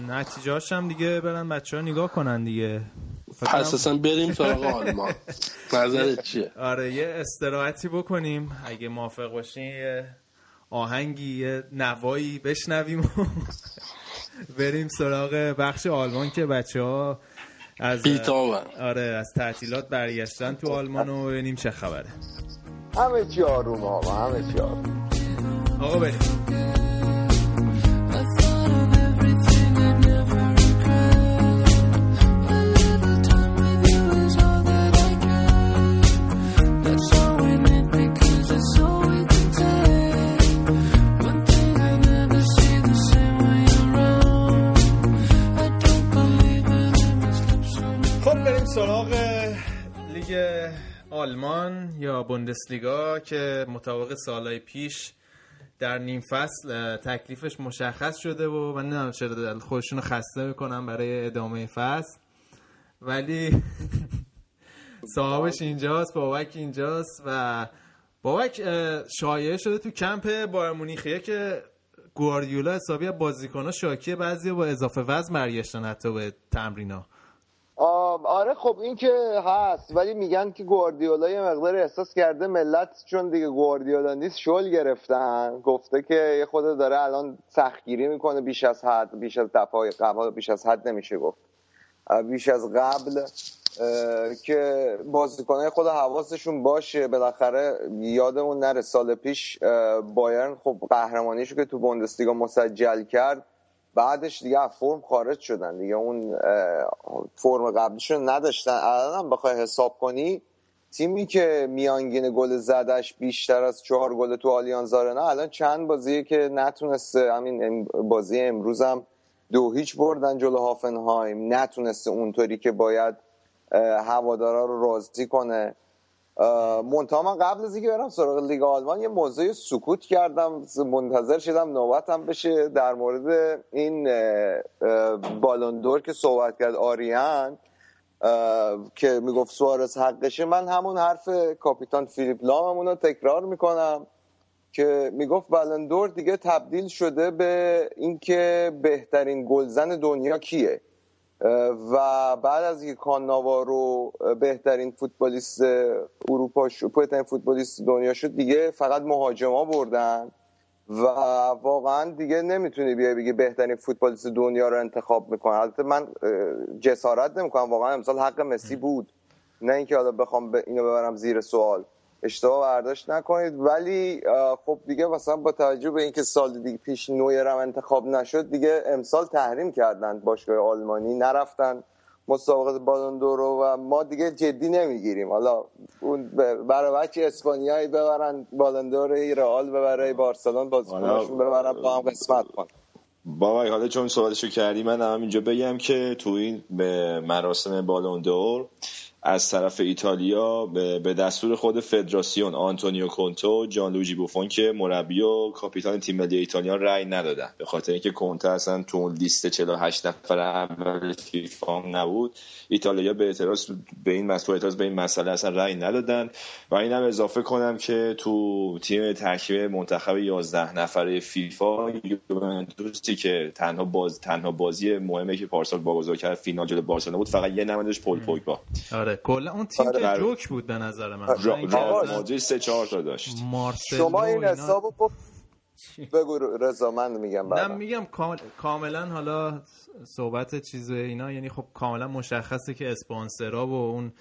نتیجه هم دیگه برن بچه ها نگاه کنن دیگه. پس اصلا بریم سراغ آلمان. (laughs) نظرت چیه؟ آره یه استراحتی بکنیم. اگه موافق باشین یه آهنگی یه نوایی بشنویم و (laughs) بریم سراغ بخش آلمان که بچه ها از بیتابن آره از تعطیلات برگشتن تو آلمان و ببینیم چه خبره. همه چی آروم آقا همه چی آروم. آقا بریم. آلمان یا بوندسلیگا که مطابق سالهای پیش در نیم فصل تکلیفش مشخص شده و من نمی‌دونم چرا خودشون خسته می‌کنم برای ادامه فصل. ولی (laughs) صاحبش اینجاست بابک اینجاست و بابک شایعه شده تو کمپ بایر مونیخیه که گواردیولا حسابی از بازیکن‌ها شاکی بعضی با اضافه وزن برگشتن حتی به تمرینا آره خب این که هست ولی میگن که گواردیولا یه مقدار احساس کرده ملت چون دیگه گواردیولا نیست شل گرفتن گفته که یه خود داره الان سختگیری می‌کنه بیش از حد بیش از دفعه قبل بیش از حد نمیشه گفت. بیش از قبل که بازیکنهای خود حواسشون باشه بالاخره یادمون نره سال پیش بایرن خب قهرمانیشو که تو بوندسلیگا مسجل کرد بعدش دیگه از فرم خارج شدن. دیگه اون فرم قبلیشون نداشتن. الان بخوای حساب کنی تیمی که میانگین گل زدش بیشتر از چهار گل تو آلیانز آرنا الان چند بازیه که نتونسته همین بازی امروز هم دو هیچ بردن جلو هافنهایم. نتونسته اونطوری که باید هوادارا رو راضی کنه. منتها من قبل از اینکه برم سراغ لیگ آلمان یه موضوع سکوت کردم منتظر شدم نوبتم بشه در مورد این اه، اه، بالون دور که صحبت کرد آریان که می‌گفت سوارز حقشه. من همون حرف کاپیتان فیلیپ لاممون رو تکرار می‌کنم که می‌گفت بلندور دیگه تبدیل شده به اینکه بهترین گلزن دنیا کیه. و بعد از اینکه کاناوارو بهترین فوتبالیست اروپا شد بهترین فوتبالیست دنیا شد دیگه فقط مهاجما بردن و واقعا دیگه نمی‌تونی بیای بگی بهترین فوتبالیست دنیا رو انتخاب می‌کنه البته من جسارت نمی‌کنم واقعا امسال حق مسی بود. نه اینکه حالا بخوام اینو ببرم زیر سوال. اشتباه برداشت نکنید. ولی خب دیگه مثلا با توجه به اینکه سال دیگه پیش نویر هم انتخاب نشد دیگه امسال تحریم کردن باشگاه آلمانی. نرفتن مسابقات بالون دور رو و ما دیگه جدی نمی‌گیریم. حالا اون برای بچه اسپانیایی ببرن بالون دور رئال ببره بارسلون بازیکناشون ببرن با هم قسمت کن بابا حالا چون صحبتشو کردی من هم اینجا بگم که تو این به مراسم بالون دور از طرف ایتالیا به دستور خود فدراسیون آنتونیو کونته جان‌لوئیجی بوفون که مربی و کاپیتان تیم ملی ایتالیا رأی ندادن. به خاطر اینکه کنته اصلا تو اون لیست 48 نفر اول فیفا نبود. ایتالیا به اعتراض به این مسئله اعتراض به این مسئله اصلا رأی ندادن. و اینم اضافه کنم که تو تیم ترکیب منتخب 11 نفره فیفا یوونتوسی که تنها باز تنها بازی مهمه که پارسال برگزار کرد فینال جلوی بارسلونا بود فقط یه نمایندش پول پوگبا. آره کلا اون تیم که آره. جوک بود به نظر من. اصلا مادرید سه چهار تا داشت. شما این حسابو بکن بگو رضا من میگم نه بعدم. میگم کامل- کاملا حالا صحبت چیز اینا یعنی خب کاملا مشخصه که اسپانسرا و اون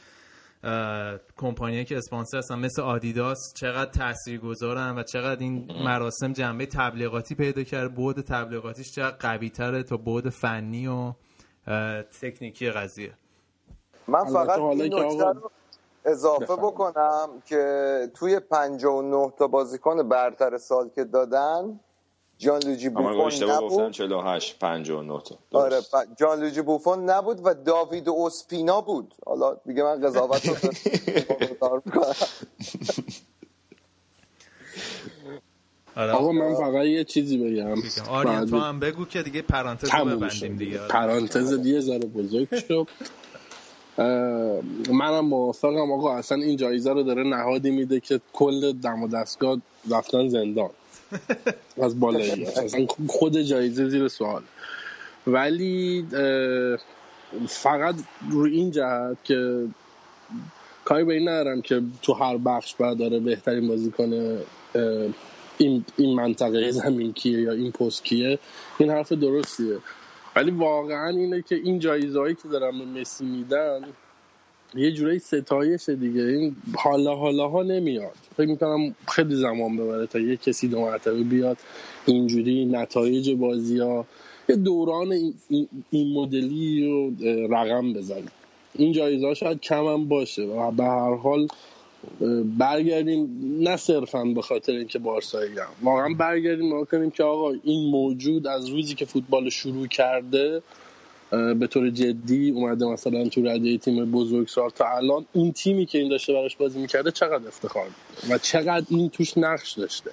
کمپانی که اسپانسر هستن مثل آدیداس چقدر تاثیرگذارن و چقدر این مراسم جنبه تبلیغاتی پیدا کرده بود تبلیغاتیش چقدر قوی تره تا بود فنی و تکنیکی قضیه. من فقط این نکته رو اضافه. بکنم که توی 59 تا بازیکن برتر سال که دادن جان لوجی اما بوفون نبود. 48 59 تا. آره جان لوجی بوفون نبود و داوید اوسپینا بود. حالا دیگه من قضاوت رو. آره. آقا من فقط یه چیزی بگم. آریان تو هم بگو که دیگه پرانتز رو ببندیم دیگه. پرانتز دیگه ذره بزرگ شد. منم موافقم آقا اصلا این جایزه رو داره نهادی میده که کل دم و دستگاه رفتن زندان. (laughs) از بالایی. اصلا خود جایزه زیر سوال. ولی فقط روی این جهت که کاری به این ندارم که تو هر بخش باید داره بهترین بازیکن این این منطقه زمین کیه یا این پست کیه. این حرف درستیه. ولی واقعا اینه که این جایزه هایی که دارن به مسی میدن یه جورایی ستایش دیگه. این حالا حالا ها نمیاد. فکر می‌کنم خیلی زمان ببره تا یه کسی دو مرتبه بیاد. اینجوری نتایج بازی ها یه دوران این, مدلی رو رقم بزنه. این جایزه شاید کم هم باشه و به هر حال برگردیم نه صرفا به خاطر اینکه بارسایی هم واقعا برگردیم نگاه کنیم که آقا این موجود از روزی که فوتبال شروع کرده به طور جدی اومده مثلا تو رده تیم بزرگسال تا الان اون تیمی که این داشته براش بازی می‌کرده چقدر افتخار و چقدر این توش نقش داشته؟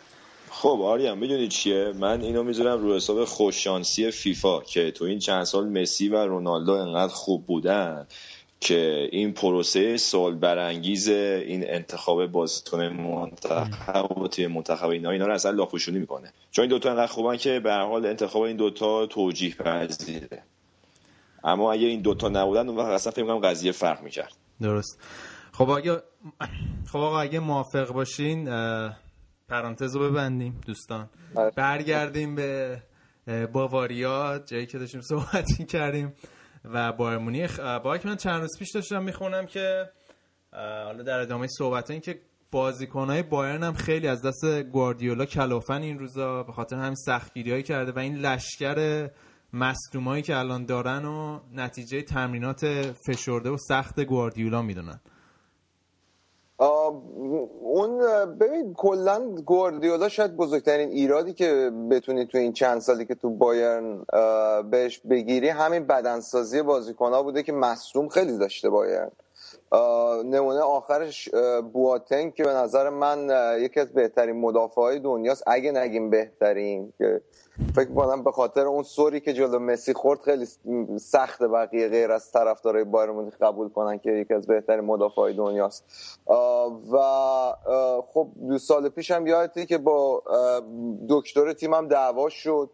خب آریان می‌دونی چیه؟ من اینو می‌ذارم رو حساب خوششانسی فیفا که تو این چند سال مسی و رونالدو انقدر خوب بودن که این پروسه سال برانگیز این انتخاب بازیکن منتخب و تیم منتخب اینا اینا رو اصلا لاپوشونی می‌کنه. چون این دوتا انقدر خوبن که به هر حال انتخاب این دوتا توجیه پذیره. اما اگه این دوتا نبودن اون وقت اصلا فکر کنم قضیه فرق می‌کرد. درست. خب اگه خب آقا اگه موافق باشین پرانتز رو ببندیم دوستان. آره. برگردیم به باواریا جایی که داشتیم صحبت کردیم و بایر مونیخ با من چند روز پیش داشتم می‌خونم که حالا در ادامه صحبت این که بازیکنهای بایرن هم خیلی از دست گواردیولا کلافن این روزا به خاطر همین سختگیری هایی کرده و این لشکر مصدومایی که الان دارن و نتیجه تمرینات فشرده و سخت گواردیولا می‌دونن. اون ببین کلا گواردیولا شاید بزرگترین ایرادی که بتونی تو این چند سالی که تو بایرن بهش بگیری همین بدنسازی بازیکنها بوده که مصدوم خیلی داشته بایرن. نمونه آخرش بواتنگ که به نظر من یکی از بهترین مدافع های دنیاست. اگه نگیم بهترین فکر کنم به خاطر اون سوری که جلو مسی خورد خیلی سخت بقیه غیر از طرفدارای بایر مونیخ قبول کنن که یکی از بهترین مدافع های دنیاست و خب دو سال پیش هم یادتی که با دکتر تیمم دعوا شد.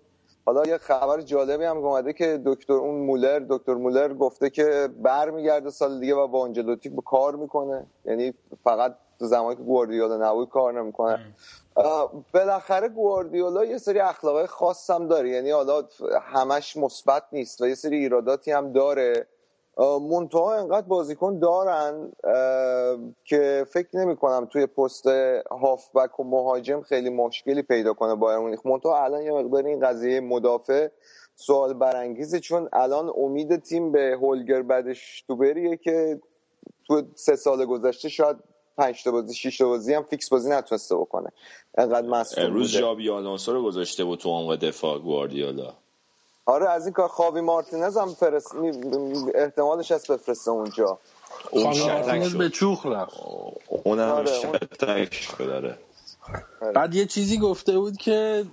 حالا یه خبر جالبی هم اومده که دکتر اون مولر دکتر مولر گفته که برمیگرده سال دیگه و با آنجلوتی با کار می‌کنه. یعنی فقط تو زمانی که گواردیولا نبود کار نمی‌کنه. بالاخره گواردیولا یه سری اخلاقای خاص هم داره. یعنی حالا همش مثبت نیست و یه سری ایراداتی هم داره. منتها انقدر بازیکن دارن که فکر نمی کنم توی پست هافبک و مهاجم خیلی مشکلی پیدا کنه بایر مونیخ. منتها الان یه مقدار این قضیه مدافع سوال برانگیزه چون الان امید تیم به هولگر بادشتوبره که تو سه سال گذشته شاید پنج تا بازی شش تا بازی هم فیکس بازی نتونسته بکنه. انقدر مصدوم امروز ژابی آلونسو رو گذاشته بود تو عمق دفاع گواردیولا. آره از این کار خاوی مارتینز هم فرست... می- احتمالش هست بفرسته اونجا. اون شتک مارتینز به چوخ رفت. اونم آره، اون- شتک شد آره. بعد یه چیزی گفته بود که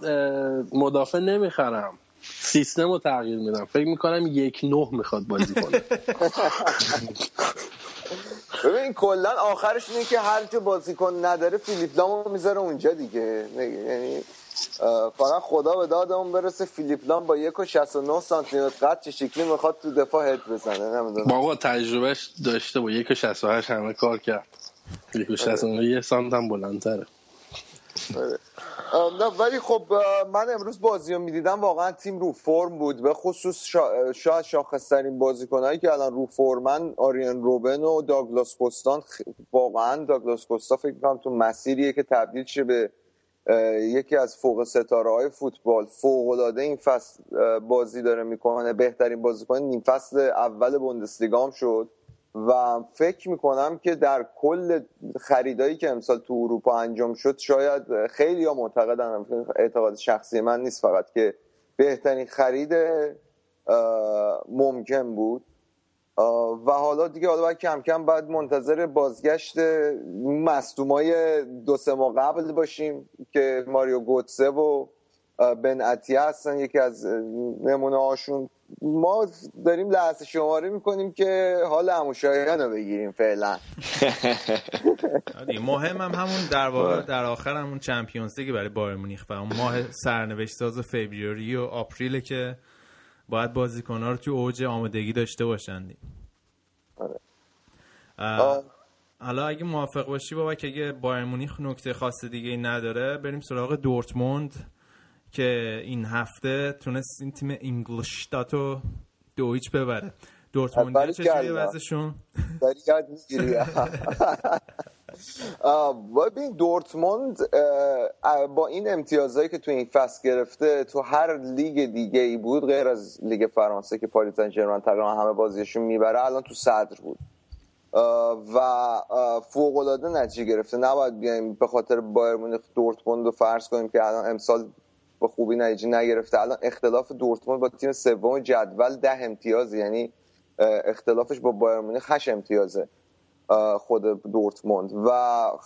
مدافع نمی‌خرم. سیستم رو تغییر میدم. فکر می‌کنم یک نه می‌خواد بازی کنه. (laughs) ببین کلا آخرش اینه که هر جا بازیکن نداره فیلیپ لامو می‌ذاره اونجا دیگه. یعنی فقط خدا به داد اون برسه فیلیپ لام با یک و 69 سانتی متر قد چه شکلی می‌خواد تو دفاع هد بزنه نمی‌دونم. بابا تجربهش داشته با یک و 68 همه کار کرد. یک و 69 یه سانت هم بلندتره. اه، نه ولی خب من امروز بازی رو می‌دیدم واقعا تیم رو فرم بود به خصوص شا... شاید شاخصترین بازیکنهایی که الان رو فرمن آریان روبن و داگلاس کوستان واقعا داگلاس کوستا فکر کنم تو مسیریه که تبدیل شه به یکی از فوق ستاره های فوتبال فوق العاده این فصل بازی داره می‌کنه بهترین بازیکن نیم فصل اول بوندسلیگا هم شد و فکر می‌کنم که در کل خریدایی که امسال تو اروپا انجام شد شاید خیلی ها معتقدن اعتقاد شخصی من نیست فقط که بهترین خرید ممکن بود. و حالا دیگه حالا باید کم کم باید منتظر بازگشت مصدومای دو سه ماه قبل باشیم که ماریو گوتسه و بن عطیه هستن یکی از نمونه هاشون. ما داریم لحظه شماری می‌کنیم که حال اموشایان رو بگیریم فعلا. (laughs) آره، مهم هم همون در واقع در آخر همون چمپیونز لیگ برای بایر مونیخ و اون ماه سرنوشت ساز فوریاری و آپریل که باید بازیکن‌ها رو تو اوج آمادگی داشته باشن آره. حالا اگه موافق باشی بابا که اگه بایر مونیخ نکته خاص دیگه ای نداره بریم سراغ دورتموند که این هفته تونست این تیم انگلشتاتو دو هیچ ببره. دورتموندیا بله چجوری. وضعشون؟ داری یاد می‌گیری. (laughs) ببین دورتموند با این امتیازهایی که تو این فصل گرفته تو هر لیگ دیگه ای بود غیر از لیگ فرانسه که پاریس سن تقریبا همه بازیشون می‌بره الان تو صدر بود. و فوق العاده نتیجه گرفته. نباید بیایم به خاطر بایر مونیخ دورتموند رو فرض کنیم که الان امسال به خوبی نتیجه نگرفته. الان اختلاف دورتموند با تیم سوم جدول ده امتیاز یعنی اختلافش با بایر مونیخ 8 امتیازه. خود دورتموند. و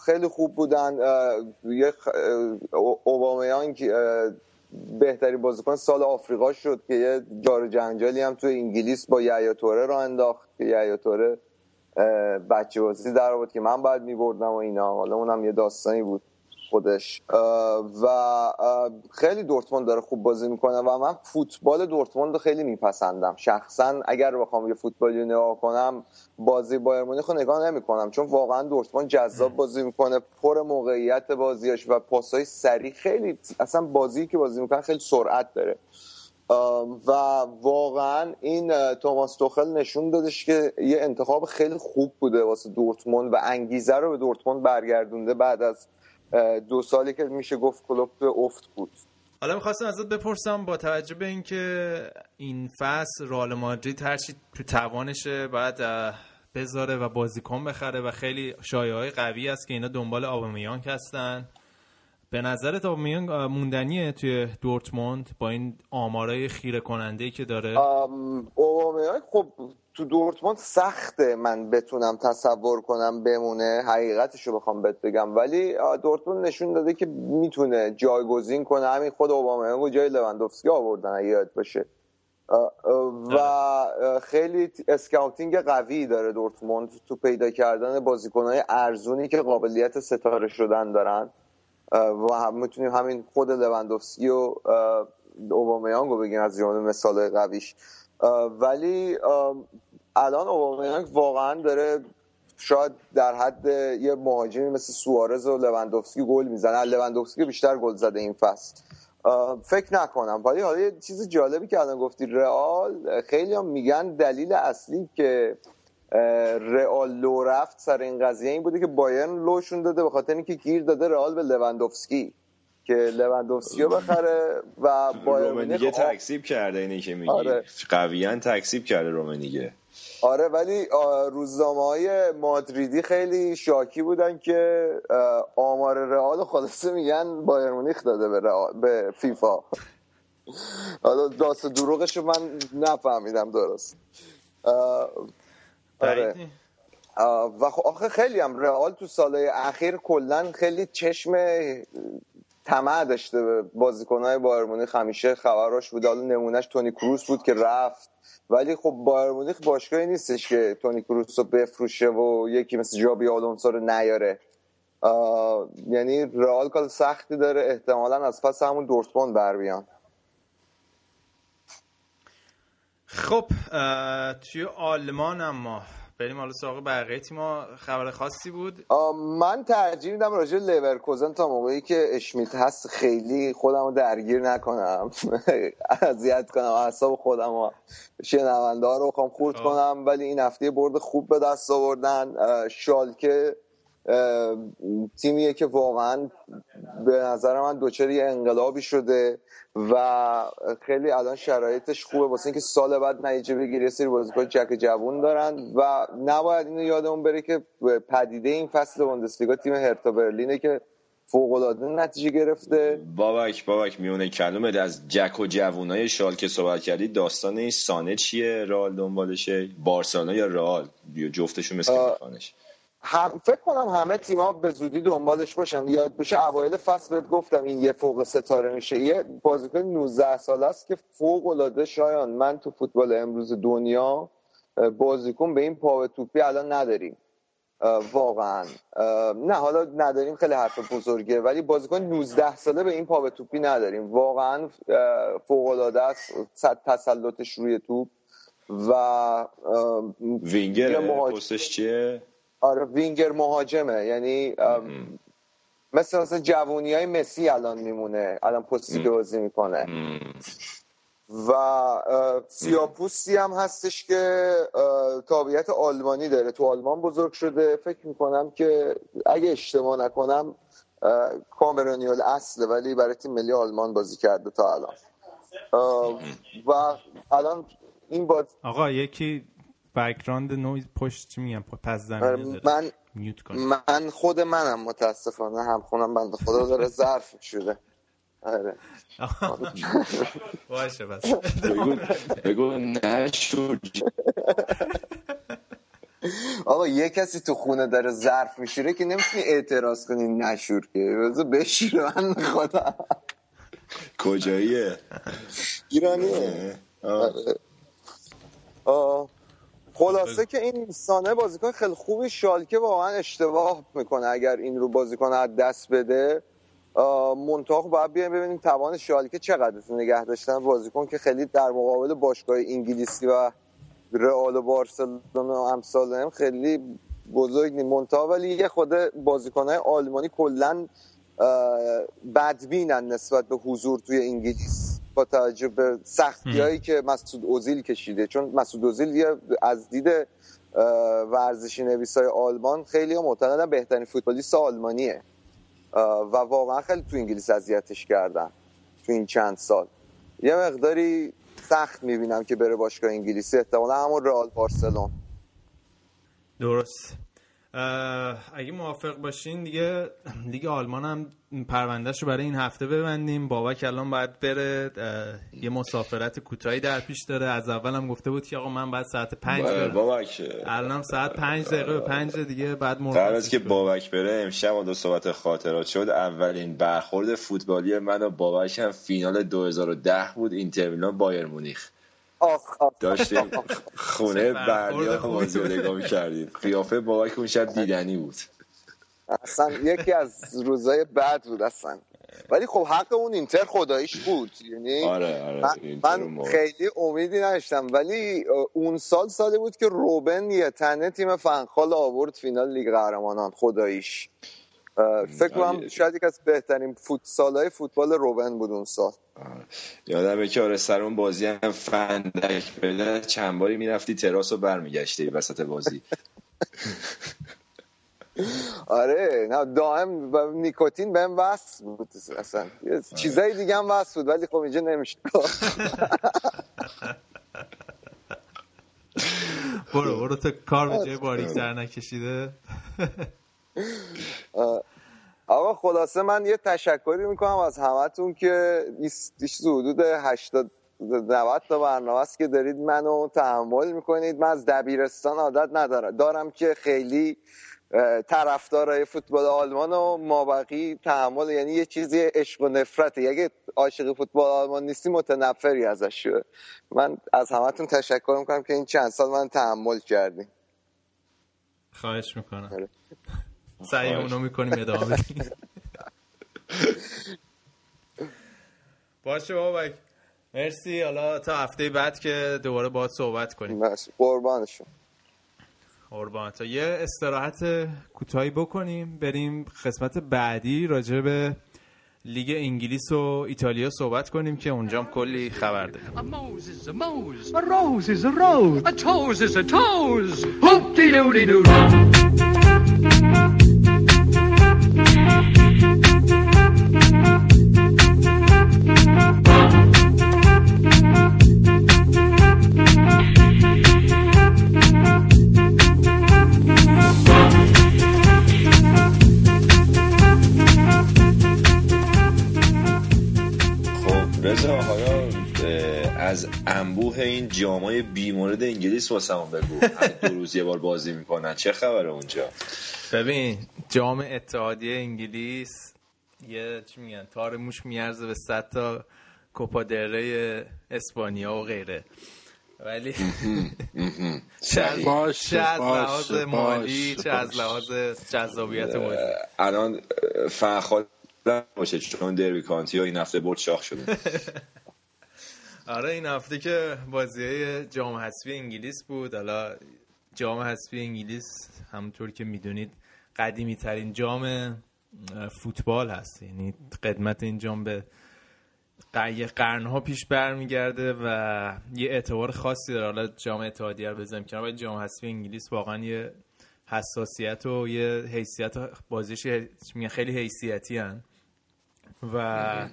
خیلی خوب بودن اوبامیانگ اه، بهترین بازیکن سال آفریقا شد که یه جار جنجالی هم تو انگلیس با یحیی توره را انداخت که یحیی توره بچه در آورد که من باید میبردم و اینا. حالا اونم یه داستانی بود. خودش. و خیلی دورتموند داره خوب بازی می‌کنه و من فوتبال دورتموند رو خیلی میپسندم. شخصا اگر بخوام یه فوتبالی نگاه کنم بازی بایر مونیخ رو نگاه نمی‌کنم. چون واقعا دورتموند جذاب بازی می‌کنه پر موقعیت بازیاش و پاسهای سریع خیلی اصلا بازی که بازی می‌کنه خیلی سرعت داره. و واقعا این توماس توخل نشون دادش که یه انتخاب خیلی خوب بوده واسه دورتموند و انگیزه رو به دورتموند برگردونده بعد از دو سالی که میشه گفت کلوب افت بود. حالا می‌خواستم ازت بپرسم با توجه به اینکه این فصل رئال مادرید هرچی تو توانشه اه، بذاره و بازیکن بخره و خیلی شایعه های قوی است که اینا دنبال آبامیانگ هستن. به نظرت آبامیانگ اه، موندنیه توی دورتموند با این آمارای خیره کننده که داره؟ خب تو دورتموند سخته من بتونم تصور کنم بمونه. حقیقتش رو بخوام بهت بگم. ولی دورتموند نشون داده که می‌تونه جایگزین کنه. همین خود اوبامیانگ رو جای لوندوفسکی آوردن اگه یاد باشه. و خیلی اسکاوتینگ قوی داره دورتموند تو پیدا کردن بازیکنهای ارزونی که قابلیت ستاره شدن دارن. و هم می‌تونیم همین خود لوندوفسکی و اوبامیانگ رو بگیم از جمله مثال قویش. ولی الان اوبامیانگ واقعا داره شاید در حد یه مهاجمی مثل سوارز و لوندوفسکی گل می‌زنه. لوندوفسکی بیشتر گل زده این فصل. فکر نکنم. ولی حالا یه چیز جالبی که الان گفتی رئال خیلی هم میگن دلیل اصلی که رئال لو رفت سر این قضیه این بوده که بایرن لوشون داده به خاطر اینکه گیر داده رئال به لوندوفسکی که لوندوفسکی رو بخره و بایرن رومنیگه آ- تکسیب کرده اینی که میگی. آره. قویا تکسیب کرده رومنیگه. آره ولی روزنامه های مادریدی خیلی شاکی بودن که آمار رئال خلاصه میگن بایر مونیخ داده به, رئال- به فیفا. حالا داست دروغش رو من نفهمیدم درست. آره. و خب آخه خیلی هم رئال تو سالهای اخیر کلا خیلی چشم طمع داشته به بازیکنهای بایر مونیخ. همیشه خبراش بود. حالا نمونهش تونی کروس بود که رفت. ولی خب بایر مونیخ باشگاهی نیستش که تونی کروس رو بفروشه و یکی مثل جابی آلونسو رو نیاره. یعنی رئال کار سختی داره. احتمالا از پس همون دورتموند بر بیان. خب توی آلمان اما بریم حالا سراغ بقیه تیما خبر خاصی بود؟ من ترجیح میدم راجع به لورکوزن تا موقعی که اشمیت هست خیلی خودم رو درگیر نکنم. (laughs) اذیت کنم. اعصاب خودم رو شنونده ها رو بخوام خورد خب. کنم. ولی این هفته برد خوب به دست آوردن. شالکه تیمیه که واقعا به نظر من دوچار یه انقلابی شده و خیلی الان شرایطش خوبه. واسه اینکه سال بعد نتیجه بگیره سری بازیکن جک جوون دارن و نباید اینو یادمون بره که پدیده این فصل بوندسلیگا تیم هرتا برلینه که فوق العاده نتیجه گرفته. بابک بابک میونه کلومت از جک و جوونای شال که صحبت کردی داستان این سانه چیه؟ رئال دنبالشه؟ بارسلونا یا رئال؟ جفتشون مثل. میخوانش؟ هم فکر کنم همه تیم‌ها به زودی دنبالش باشن. یاد بشه اوایل فصل بهت گفتم این یه فوق ستاره میشه. یه بازیکن 19 ساله است که فوق العاده شایان. من تو فوتبال امروز دنیا بازیکن به این پا به توپی الان نداریم. واقعا. نه حالا نداریم خیلی حرف بزرگه ولی بازیکن 19 ساله به این پا به توپی نداریم. واقعا فوق العاده است صد تسلطش روی توپ و وینگر. پستش چیه؟ آره وینگر مهاجمه. یعنی مثل مثلا جوونی های مسی الان میمونه. الان پستی که بازی می‌کنه. و سیاپوسی هم هستش که تابعیت آلمانی داره. تو آلمان بزرگ شده. فکر می‌کنم که اگه اشتباه نکنم اه، کامرونیال اصله ولی برای تیم ملی آلمان بازی کرده تا الان. و الان این باز آقا یکی بکراند نویز پشت چی میگم پس زمینه داره. من میوت کن من خود منم متاسفانه هم خونم بنده خدا داره ظرف شده آره. (laughs) باشه بس بگو بگو نشور آقا یه کسی تو خونه داره ظرف میشوره که نمی‌تونی اعتراض کنی نشور که. بشوره من خدا. کجاییه؟ ایرانیه. خلاصه که این سانه بازیکن خیلی خوبی شالکه واقعا اشتباه می‌کنه اگر این رو بازیکن از دست بده. خب باید بیایم ببینیم توان شالکه چقدر نگه داشتن بازیکن که خیلی در مقابل باشگاه انگلیسی و رئال و بارسلونا و امثال هم خیلی بزرگ نیست. منتها ولی یه خود بازیکنهای آلمانی کلا بدبینن نسبت به حضور توی انگلیس. با توجه به سختی هایی که مسعود اوزیل کشیده. چون مسعود اوزیل از دید ورزشی نویس های آلمان خیلی معتقدن بهترین فوتبالیست آلمانیه. و واقعا خیلی تو انگلیس اذیتش کردن تو این چند سال. یه مقداری سخت می‌بینم که بره باشگاه انگلیسی احتمالا همون رئال بارسلون. درست. اگه موافق باشین دیگه لیگ آلمان هم پروندهش رو برای این هفته ببندیم. بابک الان باید بره یه مسافرت کوتاهی در پیش داره. از اول هم گفته بود که آقا من بعد ساعت پنج برم. بابک. الان هم ساعت پنج دقیقه به پنج دیگه بعد قبل از که. بابک بره. امشب دو صحبت خاطرات شد. اولین برخورد فوتبالی من و بابک هم فینال 2010 بود. اینتر میلان بایر مونیخ. داشتیم خونه چه برخورد بردیا خوبی بازی رو. نگاه می‌کردیم. قیافه بابک اون شب دیدنی بود. اصلا یکی از روزای بد بود اصلا. ولی خب حق اون اینتر خداییش بود یعنی آره آره من, من. خیلی امیدی نداشتم. ولی اون سال سالی بود که روبن یه تنه تیم فنخال آورد فینال لیگ قهرمانان خداییش. فکر کنم آره. شاید یک از بهترین فوتسال های فوتبال روبن بود اون سال. یادمه که آره سر اون بازی هم فندک بده چند باری می‌رفتی تراس رو برمیگشتی وسط بازی. (laughs) آره نه دائم با نیکوتین بهم وصل بود اصلا. یه چیزای دیگه هم وصل بود ولی خب اینجا نمیشه (laughs) برو برو تو کار (laughs) به جای باریک سر نکشیده. آقا خلاصه من یه تشکری می‌کنم از همتون که ایش حدود 80 90 تا برنامه است که دارید منو تحمل می‌کنید. من از دبیرستان عادت ندارم. دارم که خیلی طرفدارای فوتبال آلمان و مابقی تحمل یعنی یه چیزی عشق و نفرته. اگه عاشق فوتبال آلمان نیستی متنفری ازش. شده من از همتون تشکر می‌کنم که این چند سال من تحمل کردیم خواهش می‌کنم. آره. سعی اونو می‌کنیم ادامه بدیم. باشه بابک مرسی. حالا تا هفته بعد که دوباره باید صحبت کنیم. بس قربانشون. قربان. تا یه استراحت کوتاهی بکنیم بریم قسمت بعدی راجع به لیگ انگلیس و ایتالیا صحبت کنیم که اونجا هم کلی خبر داریم. A این جامای بیمورد انگلیس واسمون بگو. همین دو روز یه بار بازی می‌کنن. چه خبره اونجا؟ ببین جام اتحادیه انگلیس یه چی میگن؟ تار موش میارزه به 100 تا کوپا دره اسپانیا و غیره. ولی (laughs) چه از- چه لحاظ مالی چه از. لحاظ جذابیت بازی الان فرخال باشه چون دربی کانتی ها این هفته برد شاخ شده. (laughs) آره این هفته که بازی جام حذفی انگلیس بود. حالا جام حذفی انگلیس همونطور که می‌دونید قدیمی ترین جام فوتبال هست. یعنی قدمت این جام به ق- یه قرنها پیش برمیگرده و یه اعتبار خاصی داره. حالا جام اتحادیه رو بزنیم کنار ولی جام حذفی انگلیس واقعا یه حساسیت و یه حیثیت بازیش خیلی حیثیتی هن. و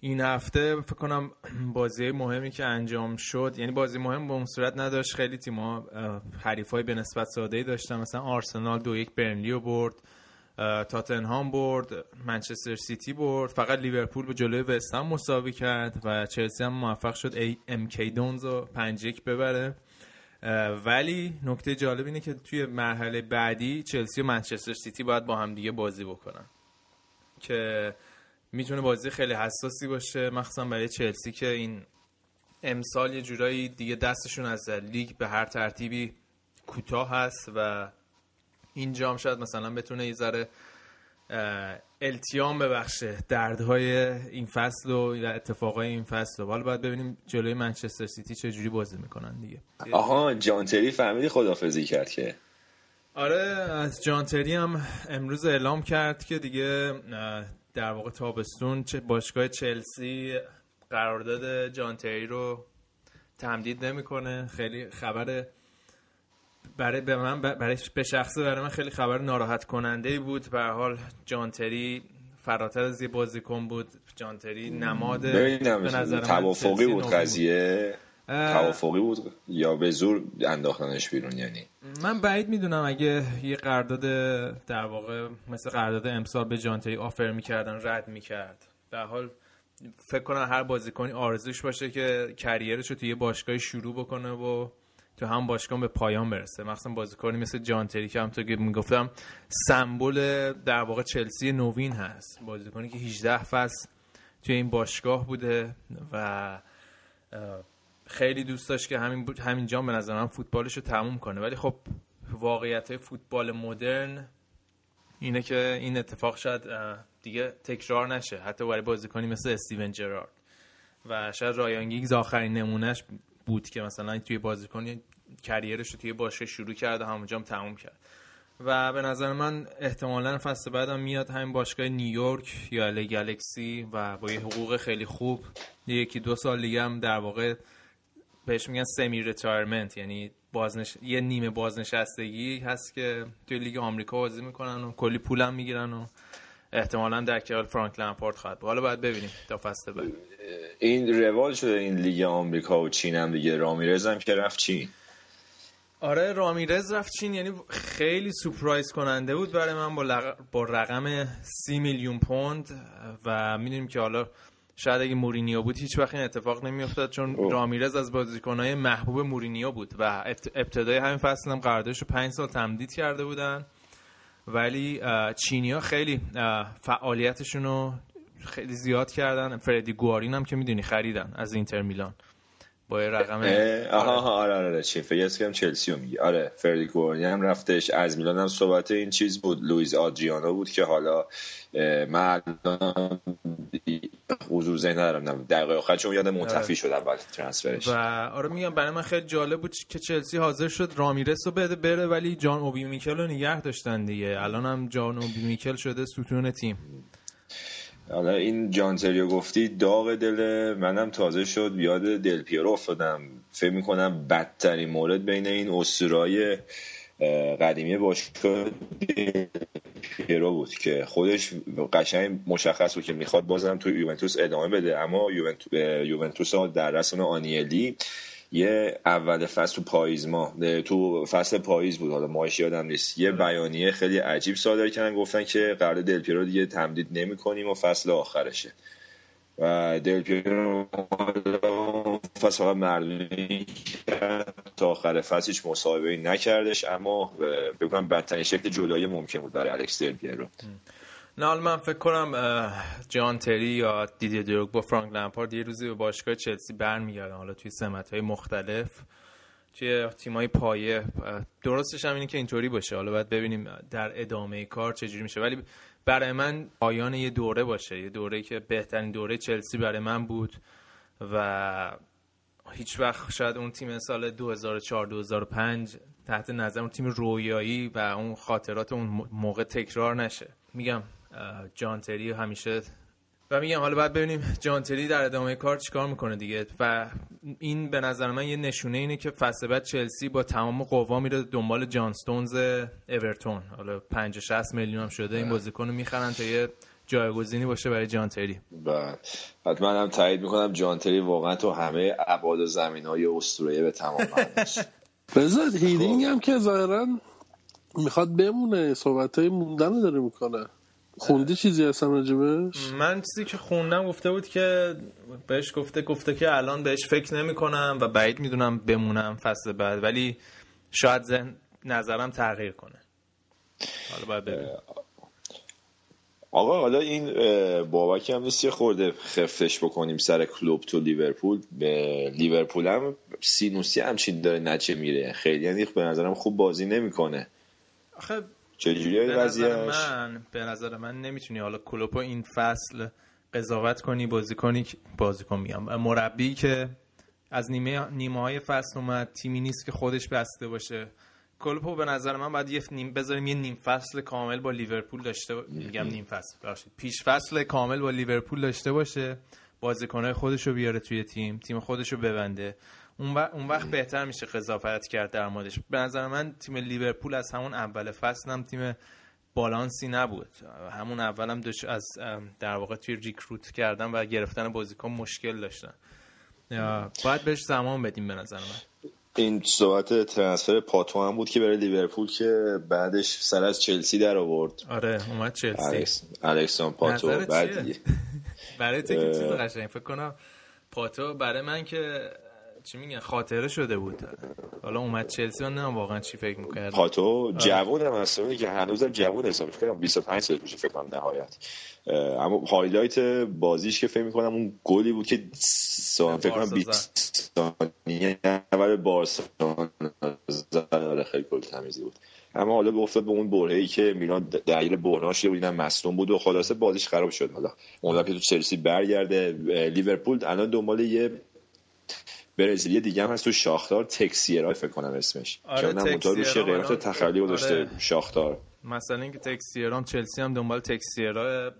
این هفته فکر کنم (clears throat) بازی مهمی که انجام شد یعنی بازی مهم به اون صورت نداشت. خیلی تیم‌ها حریف های به نسبت ساده داشتن. مثلا آرسنال دو یک برنلی رو برد تاتنهام برد منچستر سیتی برد. فقط لیورپول به جلوی وستهم مساوی کرد و چلسی هم موفق شد ای ام کی دونز رو 5 1 ببره. ولی نکته جالب اینه که توی مرحله بعدی چلسی و منچستر سیتی باید با هم دیگه بازی بکنن. که می‌تونه بازی خیلی حساسی باشه مخصوصا برای چلسی که این امسال یه جورایی دیگه دستشون از لیگ به هر ترتیبی کوتاه هست و این جام شاید مثلا بتونه یه ذره التیام ببخشه دردهای این فصل و اتفاقای این فصل. و حالا باید ببینیم جلوی منچستر سیتی چه جوری بازی می‌کنن دیگه. آها جان تری فهمیدی خدافزی کرد که. آره از جان تری هم امروز اعلام کرد که دیگه در واقع تابستون چه باشگاه چلسی قرارداد جان تری رو تمدید نمی‌کنه. خیلی خبر برای به من برای به شخصه برای من خیلی خبر ناراحت کننده ای بود. به هر حال جان تری فراتر از یه بازیکن بود. جان تری نماد به نظر توافقی بود قضیه. توافقی بود یا به زور انداختنش بیرون یعنی؟ من بعید می‌دونم اگه یه قرارداد در واقع مثل قرارداد امسال به جانتری آفر می‌کردن رد می‌کرد. هر حال فکر کنم هر بازیکنی آرزوش باشه که کریرش رو توی یه باشگاهی شروع بکنه و تو هم باشگاه به پایان برسه. مخصوصا بازیکنی مثل جانتری که همونطور که می‌گفتم سمبل در واقع چلسی نوین هست. بازیکنی که 18 فصل توی این باشگاه بوده و خیلی دوست داشت که همین جام به نظر من فوتبالش رو تموم کنه. ولی خب واقعیت فوتبال مدرن اینه که این اتفاق شاید دیگه تکرار نشه. حتی برای بازیکنی مثل استیون جرارد. و شاید رایان گیگز آخرین نمونهش بود که مثلا توی بازیکن کریرش رو توی باشگاه شروع کرد و همونجا هم تموم کرد. و به نظر من احتمالا فصل بعدم میاد همین باشگاه نیویورک یا الی گالکسی و با یه حقوق خیلی خوب. یکی دو سال دیگه هم در واقع بهش میگن semi-retirement یعنی بازنش... یه نیمه بازنشستگی هست که توی لیگ آمریکا بازی می‌کنن و کلی پولم می‌گیرن و احتمالا در کنار فرانک لمپارد خواهد بود. حالا باید ببینیم تا فصل بعد. این روال شده این لیگ آمریکا و چین هم دیگه. رامیرز هم که رفت چین. آره رامیرز رفت چین یعنی خیلی سورپرایز کننده بود برای من با, لق... با رقم سی میلیون پوند. و می‌دونیم که حالا شاید اگه مورینیو بود هیچ وقت این اتفاق نمیافتاد چون. رامیرز از بازیکنهای محبوب مورینیو بود و ابت- ابتدای همین فصل هم قراردادش رو پنج سال تمدید کرده بودن. ولی چینی ها خیلی فعالیتشون رو خیلی زیاد کردن. فردی گوارین هم که می‌دونی خریدن از اینتر میلان. با یه رقم آها آره آره آره چی کنم چلسی رو میگی آره فردی گوارین هم رفتش. از میلان هم صحبت این چیز بود. لویز آدریانو بود که حالا من حضور ذهن ندارم دقیقه آخر چون یادم. منتفی شد اول ترانسفرش و آره میگم برای من خیلی جالب بود که چلسی حاضر شد رامیرس رو بده بره ولی جان اوبی میکل رو نگه داشتن دیگه. الان هم جان اوبی میکل شده ستون تیم. حالا این جانتریو گفتی داغ دل منم تازه شد یاد دل پیرو افتادم. فکر می‌کنم بدترین مورد بین این اسطورای قدیمی باشگاه پیرو بود که خودش قشنگ مشخص بود که می‌خواد بازم تو یوونتوس ادامه بده. اما یوونتوس در رسم آنیلی یه اول فصل تو پاییز ما تو فصل پاییز بود. حالا ماهش یادم نیست. یه بیانیه خیلی عجیب صادر کردن. گفتن که قرارداد دل پیرو دیگه تمدید نمی کنیم و فصل آخرشه. و دل پیرو فصل فقط مردمی تا آخر فصل هیچ مصاحبه نکردش اما بگم بدترین شکل جدایی ممکن بود برای الکس نه حالا من فکر کنم جان تری یا دیدی دروگ با فرانک لمپارد یه روزی به باشگاه چلسی برمیگردن حالا توی سمت های مختلف توی تیمای پایه. درستش هم اینه که اینطوری باشه. حالا باید ببینیم در ادامه کار چجوری میشه. ولی برای من پایان یه دوره باشه. یه دوره که بهترین دوره چلسی برای من بود و هیچ وقت شاید اون تیم سال 2004-2005 تحت نظر اون تیم رویایی و اون خاطرات اون موقع تکرار نشه. میگم جان تری همیشه و میگم حالا باید ببینیم جان تری در ادامه کار چیکار می‌کنه دیگه. و این به نظر من یه نشونه اینه که فصل بعد چلسی با تمام قوا میره دنبال جان ستونز اورتون. حالا 50 60 میلیون هم شده این بازیکن رو می‌خرن تا یه جایگزینی باشه برای جان تری. بعد حتما هم تایید می‌کنم جانتری واقعا تو همه ابعاد و زمین های اسطوره به تمام معناش (laughs) بذار هیدینگ هم که ظاهرا می‌خواد بمونه صحبت های موندن رو داره می‌کنه. خوندی چیزی هستم راجبش من چیزی که خوندم گفته بود که بهش گفته گفته که الان بهش فکر نمی کنم و بعید می‌دونم بمونم فصل بعد ولی شاید ذهن نظرم تغییر کنه. حالا باید ببینیم. آقا حالا این بابک هم نیست یه خورده خفتش بکنیم سر کلوب تو لیورپول. به لیورپول هم سینوسی همچین داره نچه میره خیلی یعنی به نظرم خوب بازی نمی‌کنه. آخه چجوری به نظر من به نظر من نمی‌تونی حالا کلوپو این فصل قضاوت کنی بازیکنی بازیکن میگم مربی که از نیمه نیمه های فصل اومد تیمی نیست که خودش بسته باشه. کلوپو به نظر من باید یه نیم بذاریم یه نیم فصل کامل با لیورپول داشته با- میگم نیم فصل ببخشید. پیش فصل کامل با لیورپول داشته باشه بازیکنهای خودش رو بیاره توی تیم تیم خودش رو ببنده. اون وقت, اون وقت بهتر میشه قضاوت کرد در موردش. به نظر من تیم لیورپول از همون اول فصل هم تیم بالانسی نبود. همون اول هم داشت از در واقع توی ریکروت کردن و گرفتن بازیکن مشکل داشتن. باید بهش زمان بدیم به نظر من. این صحبت ترنسفر پاتو هم بود که برای لیورپول که بعدش سر از چلسی در آورد آره اومد چلسی الکس الکسان پاتو بعد؟ دیگه. (laughs) برای تو که چیز. قشنگ فکر کنم پاتو برای من که چی میگن؟ خاطره شده بود. حالا اومد چلسی من نمی‌دونم واقعا چی فکر می‌کرد. پاتو جوون هم هست. که هنوز هم جوون حساب کنم 25 سال میشه فکر کنم نهایت. اما highlight بازیش که فکر می‌کنم اون گلی بود که. فکر کنم بارسا 20 ثانیه اول بارسا زد. آره، خیلی گل تمیزی بود. اما حالا افتاد به اون برهه‌ای که میلان دلیل بحرانش یه بودن مصدوم بود و خلاصه بازیش خراب شد. حالا امیدوارم که تو چلسی برگرده لیورپول الان دنبال یه برزیلی دیگه هم هست تو شاختار تکسیرا فکر کنم اسمش. آره، که اونم روش تکسیرا قیمت الان- تخیلی گذاشته آره. شاختار مثلا اینکه تکسیرام چلسی هم دنبال تکسیرا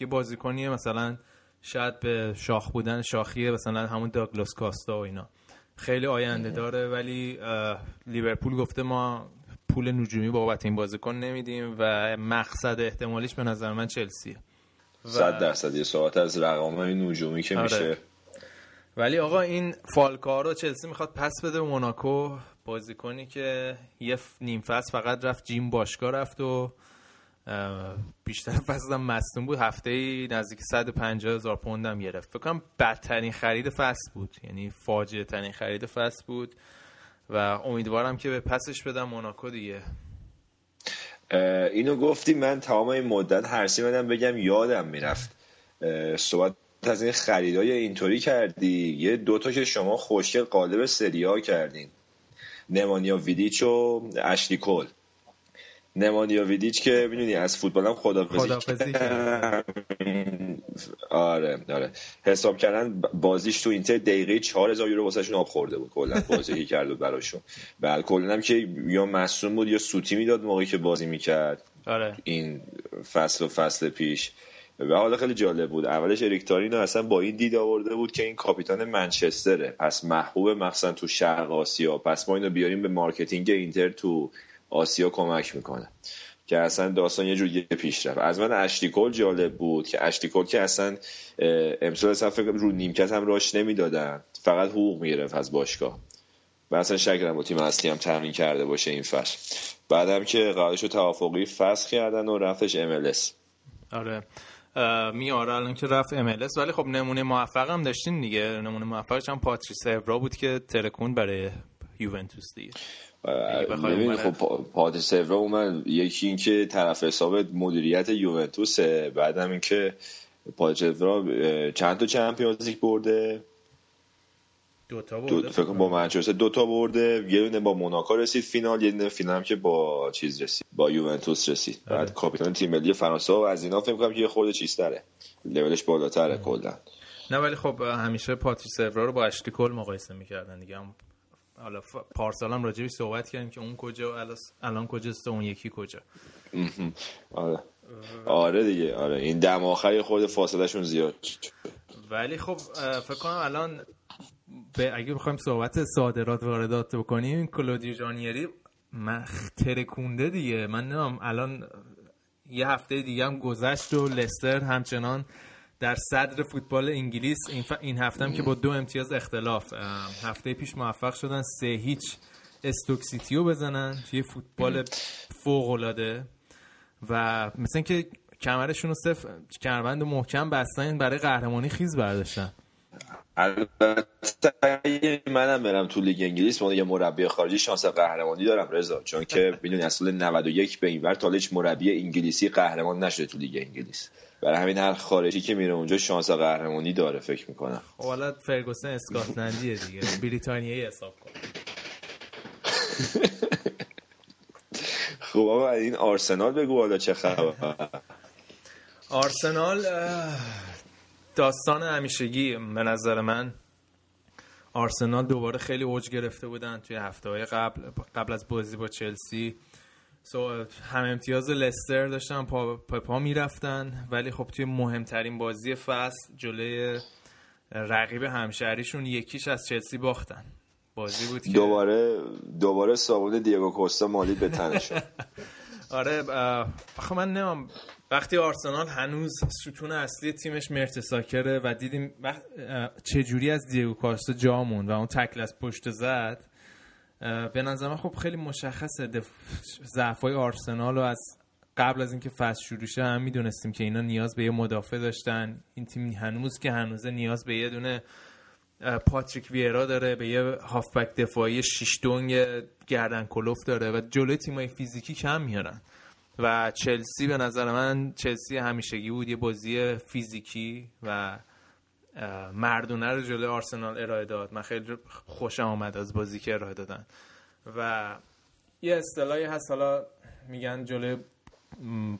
یه بازیکنیه مثلا شاید به شاخ بودن شاخیه مثلا همون داگلاس کاستا و اینا. خیلی آینده داره ولی لیورپول گفته ما پول نجومی بابت این بازیکن نمیدیم و مقصد احتمالیش به نظر من چلسیه. و- صد درصد یه صحبت از رقم های نجومی که آره. میشه. ولی آقا این فالکار رو چلسی می‌خواد پس بده موناکو. بازیکنی که یه نیم فصل فقط رفت جیم باشگاه رفت و بیشتر فصل هم مصدوم بود. هفته ای نزدیک 150 هزار پوند هم گرفت. فکر کنم بدترین خرید فصل بود. یعنی فاجعه ترین خرید فصل بود. و امیدوارم که به پسش بدم موناکو دیگه. اینو گفتی من تمام این مدت هرسی بدم بگم یادم می‌رفت. صحبت از این خریدای اینطوری کردی. یه دوتا که شما خوشگل قالب سریا کردین. نمانیا ویدیچ و اشلی کل. نمانیا ویدیچ که می‌دونی از فوتبال هم خدافظی کرد. آره آره. حساب کردن بازیش تو اینتر دقیقه 4000 یورو واسهشون آب خورده بود. کلا بازی کرد بود براشون. بله کلا هم که یا مصدوم بود یا سوتی می‌داد موقعی که بازی می‌کرد. آره. این فصل و فصل پیش. و حالا خیلی جالب بود. اولش اریک توهیر اینو اصلا با این دید آورده بود که این کاپیتان منچستره. پس محبوب مخصوصا تو شرق آسیا. پس ما اینو بیاریم به marketing اینتر تو آسیا کمک می‌کنه. که اصلا داستان یه جور پیش رفت. از من اشتیکول جالب بود که اشتیکول که اصلا امسال اصلا فکر رو نیمکت هم راش نمی‌دادن. فقط حقوق می‌گرفت از باشگاه. و اصلا شک ندارم با تیم اصلی هم تمرین کرده باشه این فصل. بعدم که قراردادش توافقی فسخ کردن و رفتش MLS آره. میاره الان که رفت MLS ولی خب نمونه موفق هم داشتین دیگه. نمونه موفقش هم پاتریس اورا بود که ترکون برای یوونتوس دیگه. ببین خب پا- پاتریس اورا اومد. یکی این که طرف حساب مدیریت یوونتوسه. بعدم این که پاتریس اورا اه، چند تا Champions League برده. دوتا دو برده فکر کنم با منچستر دو تا برده یه دونه با موناکو رسید فینال یه دونه فینال هم که با چیز رسید با یوونتوس رسید. آره. بعد کاپیتان تیم ملی فرانسه و از اینا فکر کنم که یه خورده چیزتره. لولش بالاتره کلا. نه ولی خب همیشه پاتریس اورا رو با اشلی کل مقایسه می‌کردن دیگه. هم حالا ف- پارسال هم راجبش صحبت کردیم که اون کجا و الان- کجاست اون یکی کجا. آره. آره دیگه آره. این دم آخر یه خورده فاصله شون زیاد. ولی خب فکر کنم الان اگه بخوایم صحبت صادرات واردات بکنیم کلودیو جانیری مخ ترکونده دیگه. من نمیم الان یه هفته دیگه هم گذشت و لستر همچنان در صدر فوتبال انگلیس. این, ف... این هفته هم که با دو امتیاز اختلاف. هفته پیش موفق شدن سه هیچ استوک سیتیو بزنن. توی فوتبال فوق العاده و مثل که کمرشون رو سفت کمربند محکم بستن برای قهرمانی خیز برداشتن. البته منم برم تو لیگ انگلیس با یه مربی خارجی شانس قهرمانی دارم رضا چون که (laughs) می‌دونی از سال 91 به این ور تا هیچ مربی انگلیسی قهرمان نشده تو لیگ انگلیس. برای همین هر خارجی که میره اونجا شانس قهرمانی داره فکر می‌کنم. خب حالا فرگوسن اسکاتلندیه دیگه بریتانیایی حساب کن. (laughs) خب آقا این آرسنال بگو حالا چه خبر. آرسنال داستان همیشگی به نظر من آرسنال دوباره خیلی اوج گرفته بودن توی هفته های قبل قبل از بازی با چلسی. سو هم امتیاز لستر داشتن پا پا, پا می‌رفتن. ولی خب توی مهمترین بازی فصل جلوی رقیب همشهریشون یکیش از چلسی باختن. بازی بود که دوباره دوباره صابون دیگو کوستا مالید به تنشون (laughs) آره آخه من نمیم وقتی آرسنال هنوز ستون اصلی تیمش مرتساکره و دیدیم وقت اه، چجوری از دیگو کاستا جا موند و اون تکل از پشت زد به نظر خب خیلی مشخصه. ضعفای آرسنال و از قبل از اینکه فصل شروع شه هم می‌دونستیم که اینا نیاز به یه مدافع داشتن این تیم هنوز که هنوزه نیاز به یه دونه پاتریک ویرا داره به یه هافبک دفاعی شیش دونگ گردن کلوف داره و جلوی تیمای فیزیکی کم میارن و چلسی به نظر من چلسی همیشگی بود یه بازی فیزیکی و مردونه رو جلوی آرسنال ارائه داد. من خیلی خوشم آمد از بازی که ارائه دادن. و یه اصطلاحی هست حالا میگن جلوی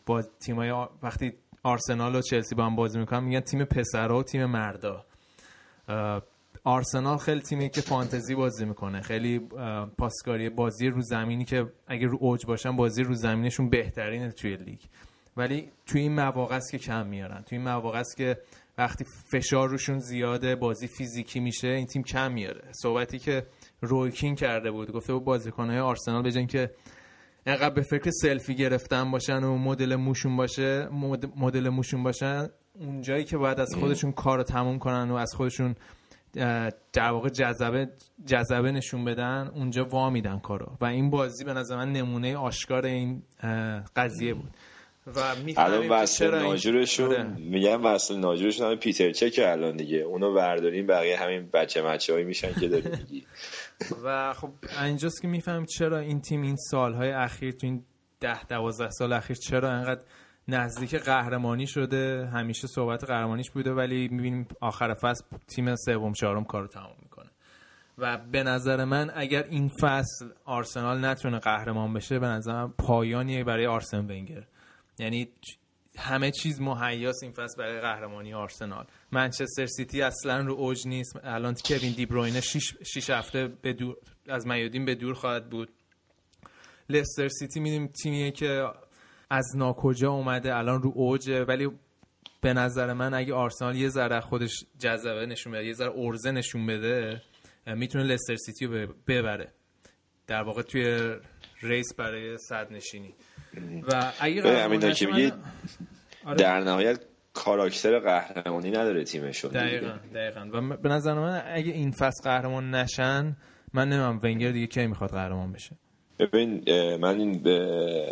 با تیمای وقتی آرسنال و چلسی با هم بازی می‌کنن میگن تیم پسرها و تیم مردا. آرسنال خیلی تیمی که فانتزی بازی می‌کنه. خیلی پاسکاری بازی رو زمینی که اگه رو اوج باشن بازی رو زمینشون بهترینه توی لیگ. ولی توی این مواقع است که کم میارن. توی این مواقع است که وقتی فشار روشون زیاده بازی فیزیکی میشه این تیم کم میاره. صحبتی که رویکین کرده بود گفته بود بازیکنهای آرسنال به جای اینکه انقدر به فکر سلفی گرفتن باشن و مدل موشون باشه مد- مدل موشون باشن اونجایی که باید از (clears throat) خودشون کار رو تموم کنن و از خودشون در واقع جذبه جذبه نشون بدن اونجا وا میدن کارو. و این بازی به نظر من نمونه آشکار این قضیه بود. و می‌فهمیم الان وصل چرا این- ناجورشون آره. میگن وصل ناجورشون همین پیتر چک الان دیگه. اونو برداریم بقیه همین بچه مچه هایی میشن که داری میگی (laughs) و خب اینجاست که می‌فهمیم چرا این تیم این سالهای اخیر تو این ده دوازده سال اخیر چرا انقدر نزدیک قهرمانی شده. همیشه صحبت قهرمانیش بوده ولی می‌بینیم آخر فصل تیم سوم چهارم کارو تمام می‌کنه. و به نظر من اگر این فصل آرسنال نتونه قهرمان بشه به نظر من پایانیه برای آرسن ونگر. یعنی همه چیز مهیاس این فصل برای قهرمانی آرسنال. منچستر سیتی اصلا رو اوج نیست. الان کوین دی بروینه 6 هفته به دور از میادین به دور خواهد بود. لستر سیتی میدیم تیمیه که از ناکجا اومده الان رو اوجه ولی به نظر من اگه آرسنال یه ذره خودش جذبه نشون بده یه ذره عرضه نشون بده می‌تونه لستر سیتی رو ببره در واقع توی ریس برای صد نشینی و اگه همین که من- میگی آره. در نهایت کاراکتر قهرمانی نداره تیمشون. دقیقا دقیقا و به نظر من اگه این فصل قهرمان نشن من نمیم ونگر دیگه کی می‌خواد قهرمان بشه ببین من این به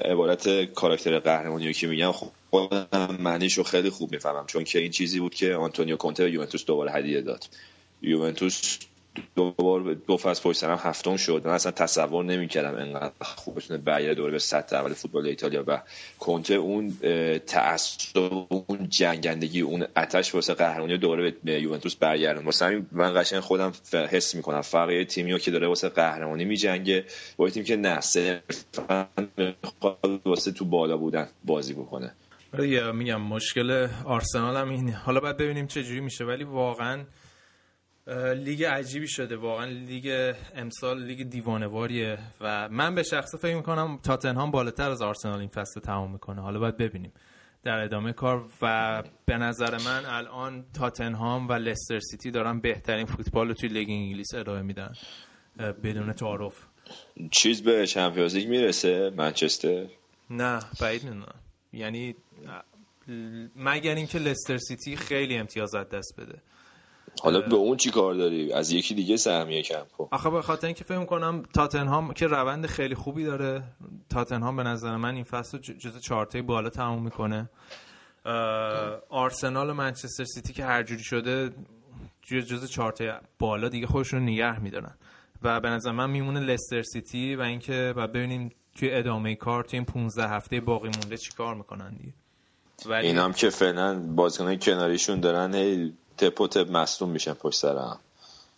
عبارت کاراکتر قهرمانی که میگم خودم معنیش رو خیلی خوب می‌فهمم چون که این چیزی بود که آنتونیو کونته به یوونتوس دوباره هدیه داد. یوونتوس دوبار دو فصل پشت سر هم هفتم شد. من اصلا تصور نمی‌کردم انقدر خوب بتونه برگرده دوباره به سطح اول فوتبال ایتالیا و کنته اون تعصب اون جنگندگی اون آتش واسه قهرمانی دوباره به یوونتوس برگردون. واسه همین من قشنگ خودم حس می‌کنم. فرق یه تیمی که داره واسه قهرمانی میجنگه با یه تیم که نه صرفا واسه تو بالا بودن بازی بکنه. آره میگم مشکل آرسنال هم اینه. حالا باید ببینیم چه جوری میشه. ولی واقعا لیگ عجیبی شده واقعا لیگ امسال لیگ دیوانه‌واریه و من به شخصه فکر می‌کنم تاتنهام بالاتر از آرسنال این فصل تمام می‌کنه. حالا باید ببینیم در ادامه کار و به نظر من الان تاتنهام و لستر سیتی دارن بهترین فوتبال رو توی لیگ انگلیس ارائه میدن بدون تعارف. چیز به Champions League می‌رسه؟ منچستر؟ نه بعید می‌دونم. یعنی مگر اینکه لستر سیتی خیلی امتیاز از دست بده. حالا به اون چی کار داری؟ از یکی دیگه سهمیه کم کن. آخه به خاطر اینکه فکر کنم تاتنهام که روند خیلی خوبی داره. تاتنهام به نظر من این فصل جز چهارتای بالا تموم می‌کنه. آرسنال و منچستر سیتی که هر جوری شده جز چهارتای بالا دیگه خودشون نگه میدارن. و به نظر من میمونه لستر سیتی و اینکه بعد ببینیم توی ادامه کار توی این 15 هفته باقی مونده چیکار می‌کنن دیگه. ولی این هم که فعلا بازیکنای کناریشون دارن هی تپ و تپ مصدوم میشن پشت سر هم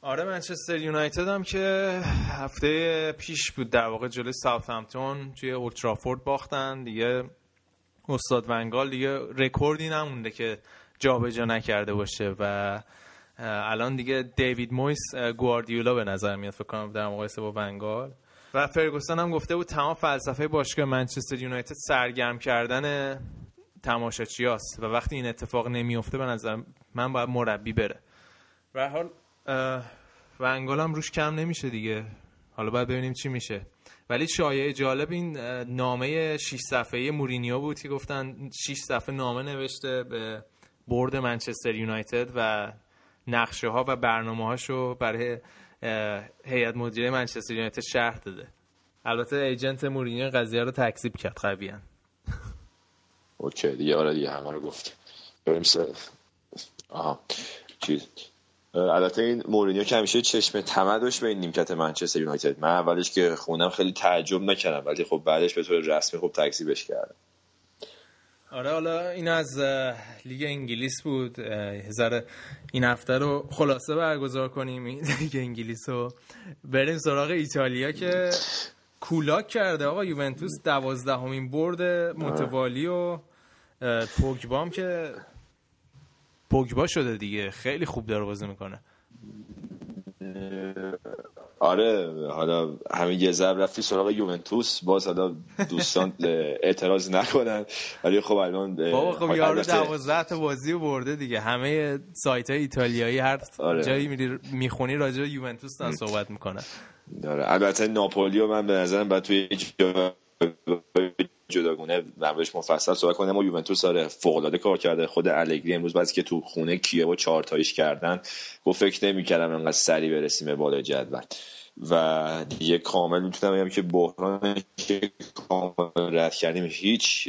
آره منچستر یونایتد هم که هفته پیش بود در واقع جلوی ساوثهمپتون توی اولدترافورد باختن. دیگه استاد ونگال دیگه رکوردی نمونده که جابجا نکرده باشه و الان دیگه دیوید مویس گواردیولا به نظر میاد فکر کنم در مقایسه با ونگال. و فرگوسن هم گفته بود تمام فلسفه باشگاه منچستر یونایتد سرگرم کردن تماشاچیاست و وقتی این اتفاق نمیفته به نظر من باید مربی بره. به هر حال ونگال هم روش کم نمیشه دیگه. حالا باید ببینیم چی میشه. ولی شایعه جالب این نامه 6 صفحه‌ای مورینیو بود که گفتن 6 صفحه نامه نوشته به برد منچستر یونایتد و نقشه ها و برنامه هاشو برای هیئت مدیره منچستر یونایتد شرح داده. البته agent مورینیو قضیه رو تکذیب کرد قویا. OK دیگه آره دیگه همه رو گفت. بریم سر. آها چیز. البته این مورینیو که همیشه چشم طمع داشت به این نیمکت منچستر یونایتد. من اولش که خوندم خیلی تعجب نکردم ولی خب بعدش به طور رسمی خب تکذیبش کردم. آره حالا این از لیگ انگلیس بود. ذره این هفته رو خلاصه برگزار کنیم (laughs) لیگ انگلیس رو. بریم سراغ ایتالیا که کولاک کرده. آقا یوونتوس دوازدهمین برد متوالی و پوگبام که پوگبا شده دیگه. خیلی خوب داره بازی می‌کنه. آره حالا همین یه ضرب رفتی سراغ یوونتوس. باز حالا دوستان (laughs) اعتراض نکنن. ولی خب الان بابا خب یارو دوازده تا بازی برده دیگه. همه سایت های ایتالیایی هر آره. جایی میری می‌خونی راجع به یوونتوس دارن صحبت می‌کنن. داره البته ناپولی و من به نظرم باید توی جداگونه دربارش مفصل صحبت کنم اما یوونتوس داره فوق العاده کار کرده. خود الگری امروز بعد که تو خونه کیو و چهار تایش کردن گفت فکر نمی‌کردم انقدر سریع برسیم به بالای جدول. و دیگه کامل می‌تونم بگم که بحران که کامل رد کردیم هیچ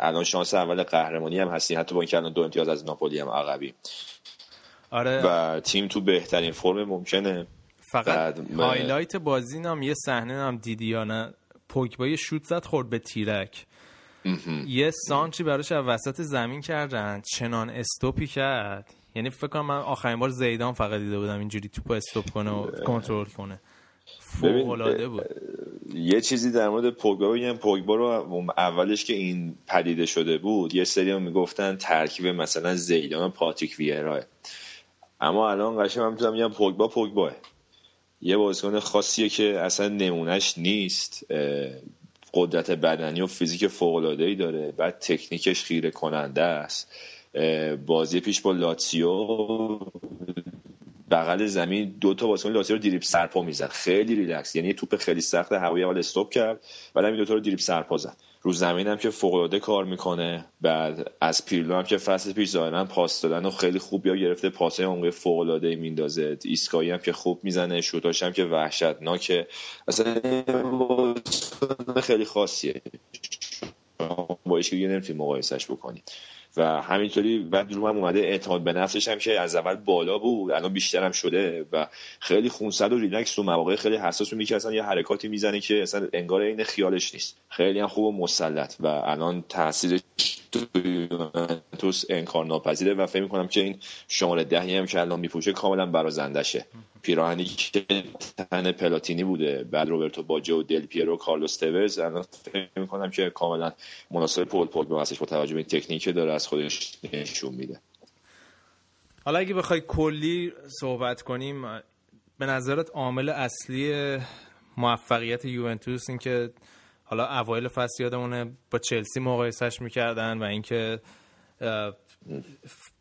الان شانس اول قهرمانی هم هستیم. حتی با اینکه الان دو امتیاز از ناپولی هم عقبی آره. و تیم تو بهترین فرم ممکنه. فقط highlight بازی هم یه صحنه هم دیدی یا نه؟ پوگبا یه شوت زد خورد به تیرک. یه سانتری براش از وسط زمین کردن چنان استوپی کرد. یعنی فکر کنم من آخرین بار زیدان فقط دیده بودم اینجوری توپ استوپ کنه و کنترل کنه. ببین، فوق العاده بود. یه چیزی در مورد پوگبا بگم. پوگبا رو اولش که این پدیده شده بود یه سری هم می‌گفتن ترکیب مثلا زیدان و پاتریک ویرا اما الان قشنگ من می‌تونم بگم پوگبا پوگباه. یه بازیکن خاصیه که اصلا نمونهش نیست. قدرت بدنی و فیزیک فوق العاده ای داره بعد تکنیکش خیره کننده است بازی پیش با لاتسیو بغل زمین دو تا بازیکن لاتزیو رو دریبل سرپا می‌زد. خیلی ریلکس. یعنی توپ خیلی سخت هوایی اول استوپ کرد. بعد این دو تا رو دریبل سرپا زد. رو زمین هم که فوق العاده کار می‌کنه. بعد از پیرلو هم که فصل پیش ظاهرا پاس دادن و خیلی خوب یاد گرفته. پاسای عمقی فوق العاده میندازه ایستگاهی هم که خوب می‌زنه. شوتاش هم که وحشتناکه. اصلا خیلی خاصیه. با هیچ کی نمی‌تونی مقایسش بکنی. و همینطوری رو هم اومده اعتماد به نفسش هم که از اول بالا بود الان بیشتر هم شده و خیلی خونسرد و ریلکس تو مواقع خیلی حساس میگه اصلا یه حرکاتی می‌زنه که اصلا انگار این خیالش نیست. خیلی هم خوب و مسلط و الان تاثیرش تو یوونتوس انکار ناپذیره و فکر می‌کنم که این شماره دهی هم که الان میپوشه کاملا برازندشه پیراهنی که تن پلاتینی بوده بعد روبرتو باجو و دل پیرو کارلوس تورز الان فکر می‌کنم که کاملا مناسب پول پوگبا هستش با توجه به تکنیکی که داره. از خودش نشون میده. حالا اگه بخوای کلی صحبت کنیم به نظرت عامل اصلی موفقیت یوونتوس این که حالا اوایل فصل یادمونه با چلسی مقایسش می‌کردن و اینکه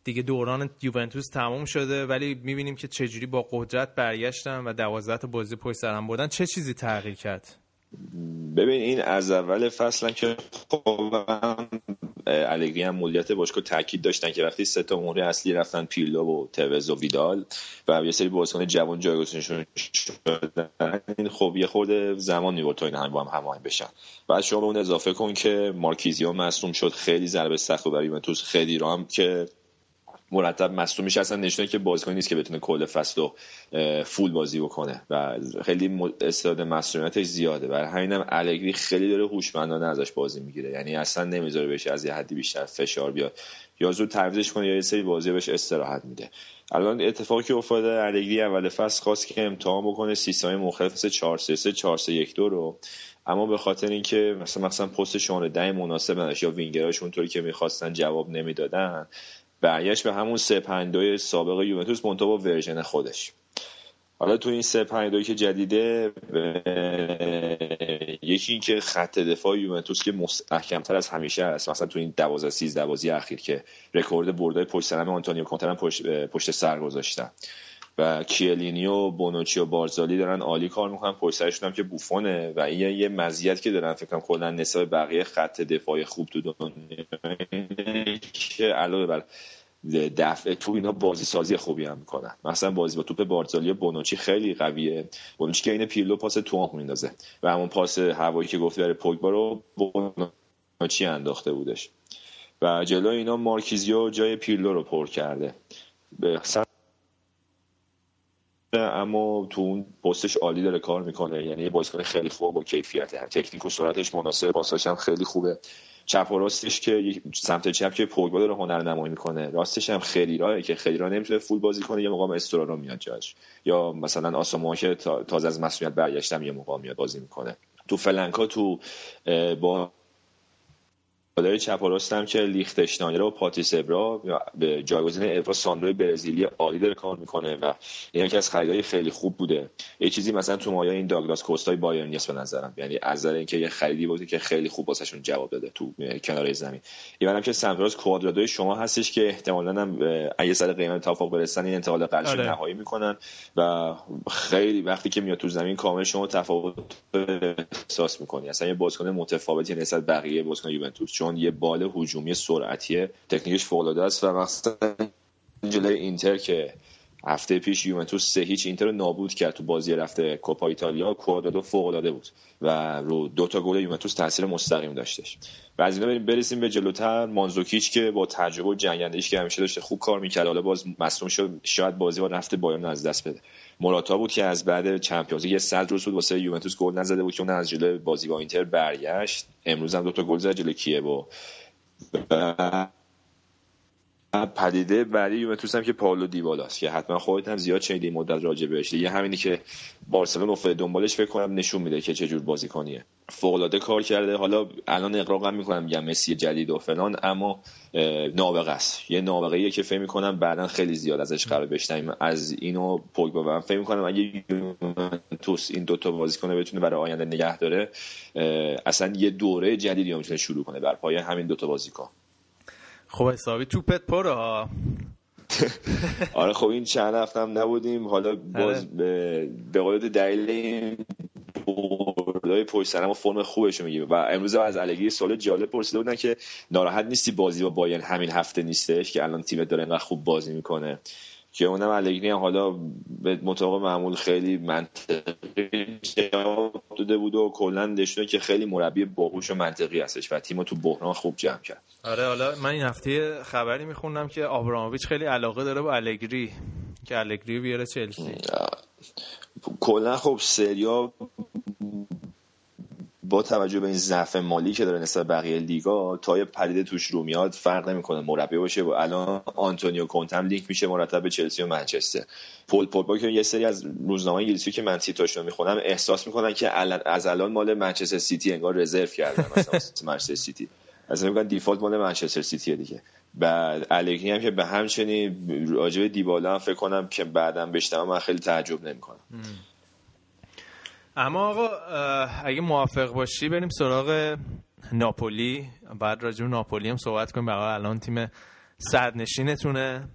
دیگه دوران یوونتوس تموم شده ولی می‌بینیم که چجوری با قدرت برگشتن و دوازده تا بازی پشت سر هم بردن چه چیزی تغییر کرد؟ ببین این از اول فصل هم که هم الگری هم مدیریت باشگاه تاکید داشتن که وقتی سه تا مهره اصلی رفتن پیرلو و توز و ویدال و یه سری بازیکن جوان جایگزینشون شدن خب یه خورده زمان می‌برد تا این هم با هم هماهنگ بشن. بعد شما به اون اضافه کن که مارکیزیو مصدوم شد خیلی ضربه سخت بود برای یوونتوس خیلی رو هم که مرتب مصدوم میشه. اصلا نشونه که بازیکن نیست که بتونه کل فصل رو فول بازی بکنه. و خیلی استعداد مسئولیتش زیاده. برای همینم الگری خیلی داره هوشمندانه ازش بازی می‌گیره. یعنی اصلا نمی‌ذاره بهش از یه حدی بیشتر فشار بیاد. یا زود تعویضش کنه یا یه سری بازی بهش استراحت میده. الان اتفاقی که افتاده الگری اول فصل خواست که امتحان بکنه. سیستم مختلف مثل 4 3 3 4 3 1 2 رو. اما به خاطر اینکه مثلا مثلا پست شماره ده مناسب نداشت یا وینگراش اونطوری که می‌خواستن جواب نمی‌دادن برگشت به همون 352 سابق یوونتوس منتها با version خودش. حالا تو این 352 که جدیده یکی این که خط دفاع یوونتوس که محکمتر از همیشه است. مثلا تو این 12 13 بازی اخیر که رکورد بردای پشت سر آنتونیو کونته هم پشت, پشت سر گذاشتن. و کیه‌لینی و بونوچی و بارزالی دارن عالی کار می‌کنن. پشت هم که بوفونه و این یه مزیت که دارن فکر کنم کلا نسبت بقیه خط دفاعی خوب تو دنیا که علاوه بر دفع تو اینا بازی سازی خوبی هم می‌کنن. مثلا بازی با توپ بارزالی و بونوچی خیلی قویه. بونوچی که این پیرلو پاس تو میندازه و همون پاس هوایی که گفتی برای پوگبا رو بونوچی انداخته بودش. و جلو اینا مارکیزیو جای پیرلو رو پر کرده. به اما تو اون پستش عالی داره کار می‌کنه. یعنی یه بازیکن خیلی خوب با کیفیته. تکنیک و سرعتش مناسب پاساش هم خیلی خوبه. چپ و راستش که سمت چپ که پوگبا داره هنر نمایی می‌کنه. راستش هم خدیرا که خدیرا نمی‌تونه full بازی کنه یه موقع استورارو میاد جاش. یا مثلا آساموا که تازه از مصدومیت برگشته یه موقع میاد بازی می‌کنه. تو flank ا تو بالای چپ و راستم که لیختشتاینر و پاتریس اورا به جایگزین اورا ساندروی برزیلی عالی داره کار می‌کنه و این یکی از خریدای خیلی خوب بوده. یه چیزی مثلا تو مایه‌های این داگلاس کوستای بایرن نیست به نظرم. یعنی از نظر اینکه یه خریدی بوده که خیلی خوب واسهشون جواب داده تو کنار زمین. ایوانم که سمپراس کوادرادوی شما هستش که احتمالاً هم اگه سر قیمت توافق برسن این انتقال قرض آره. نهایی می‌کنن و خیلی وقتی که میاد تو زمین کامل شما تفاوت احساس می‌کنی. اصلا یه بازیکن متفاوتی نسبت بقیه بازیکن یوونتوس. چون یه بال هجومی سرعتیه تکنیکش فوق العاده است و مثلا جلوی اینتر که هفته پیش یوونتوس سه هیچ اینتر رو نابود کرد تو بازی رفته کوپا ایتالیا کوادرادو فوق العاده بود و رو دو تا گل یوونتوس تاثیر مستقیم داشتش. و از اینا برسیم به جلوتر. مانزوکیچ که با تجربه و جنگندگیش که همیشه داشته خوب کار می‌کرد حالا باز مصدوم شد شاید بازی با رفته بایرن از دست بده. موراتا بود که از بعد چمپیونز یه صد روز بود واسه یوونتوس گل نزده بود که اون از جلوی بازی با اینتر برگشت. امروز هم دو تا گل زد جلوی کیو پدیده بعدی یوونتوس هم که پائولو دیبالاست که حتما خودت هم زیاد شنیدی مدت راجع بهش. دیگه همینی که بارسلون افتاده دنبالش فکر کنم نشون میده که چه جور بازیکنیه. فوق العاده کار کرده. حالا الان اقراقم می‌کنم میگم مسی جدید و فلان اما نابغه است. یه نابغه که فکر می‌کنم بعدا خیلی زیاد ازش قرار بشنویم از اینو پوگبا و فکر می‌کنم اگه یوونتوس این دوتا بازیکن بتونه برای آینده نگه داره اصلا یه دوره جدیدی می‌تونه شروع کنه بر پایه همین دوتا بازیکن. خب حسابی توپت پره ها آره خب این چند هفته هم نبودیم. حالا آره. باز به, به قول دلیل این بردای پشت سرم و فرم خوبش میگیم. و امروز هم از الگری سوال جالب پرسیده بودن که ناراحت نیستی بازی با بایرن همین هفته نیستش که الان تیمت داره اینقدر خوب بازی می‌کنه. که اونم الگری هم حالا به مطابق معمول خیلی منطقی جواب داده بود و کلا نشونه که خیلی مربی باهوش و منطقی هستش و تیم رو تو بحران خوب جمع کرد. آره حالا من این هفته خبری میخوندم که آبراموویچ خیلی علاقه داره با الگری که الگری بیاره چلسی. کلا خب سریا با توجه به این ضعف مالی که داره نسبت بقیه لیگا تا یه پدیده توش رو میاد فرق نمی‌کنه مربی باشه. و الان آنتونیو کونتم لینک میشه مرتب به چلسی و منچستر. پول پوگبا که یه سری از روزنامه انگلیسی که من تیتاشون می‌خونم احساس می‌کنن که از الان مال منچستر سیتی انگار رزرو کردن مثلا منچستر سیتی. اصلا میگن دیفالت مال منچستر سیتیه دیگه. بعد الگری هم که به همچنین راجع دیبالا هم فکر کنم که بعدم بشنوم من خیلی تعجب نمی‌کنم. اما آقا اگه موافق باشی بریم سراغ ناپولی. بعد راجع به ناپولی هم صحبت کنیم. بقیه الان تیم صدرنشینتونه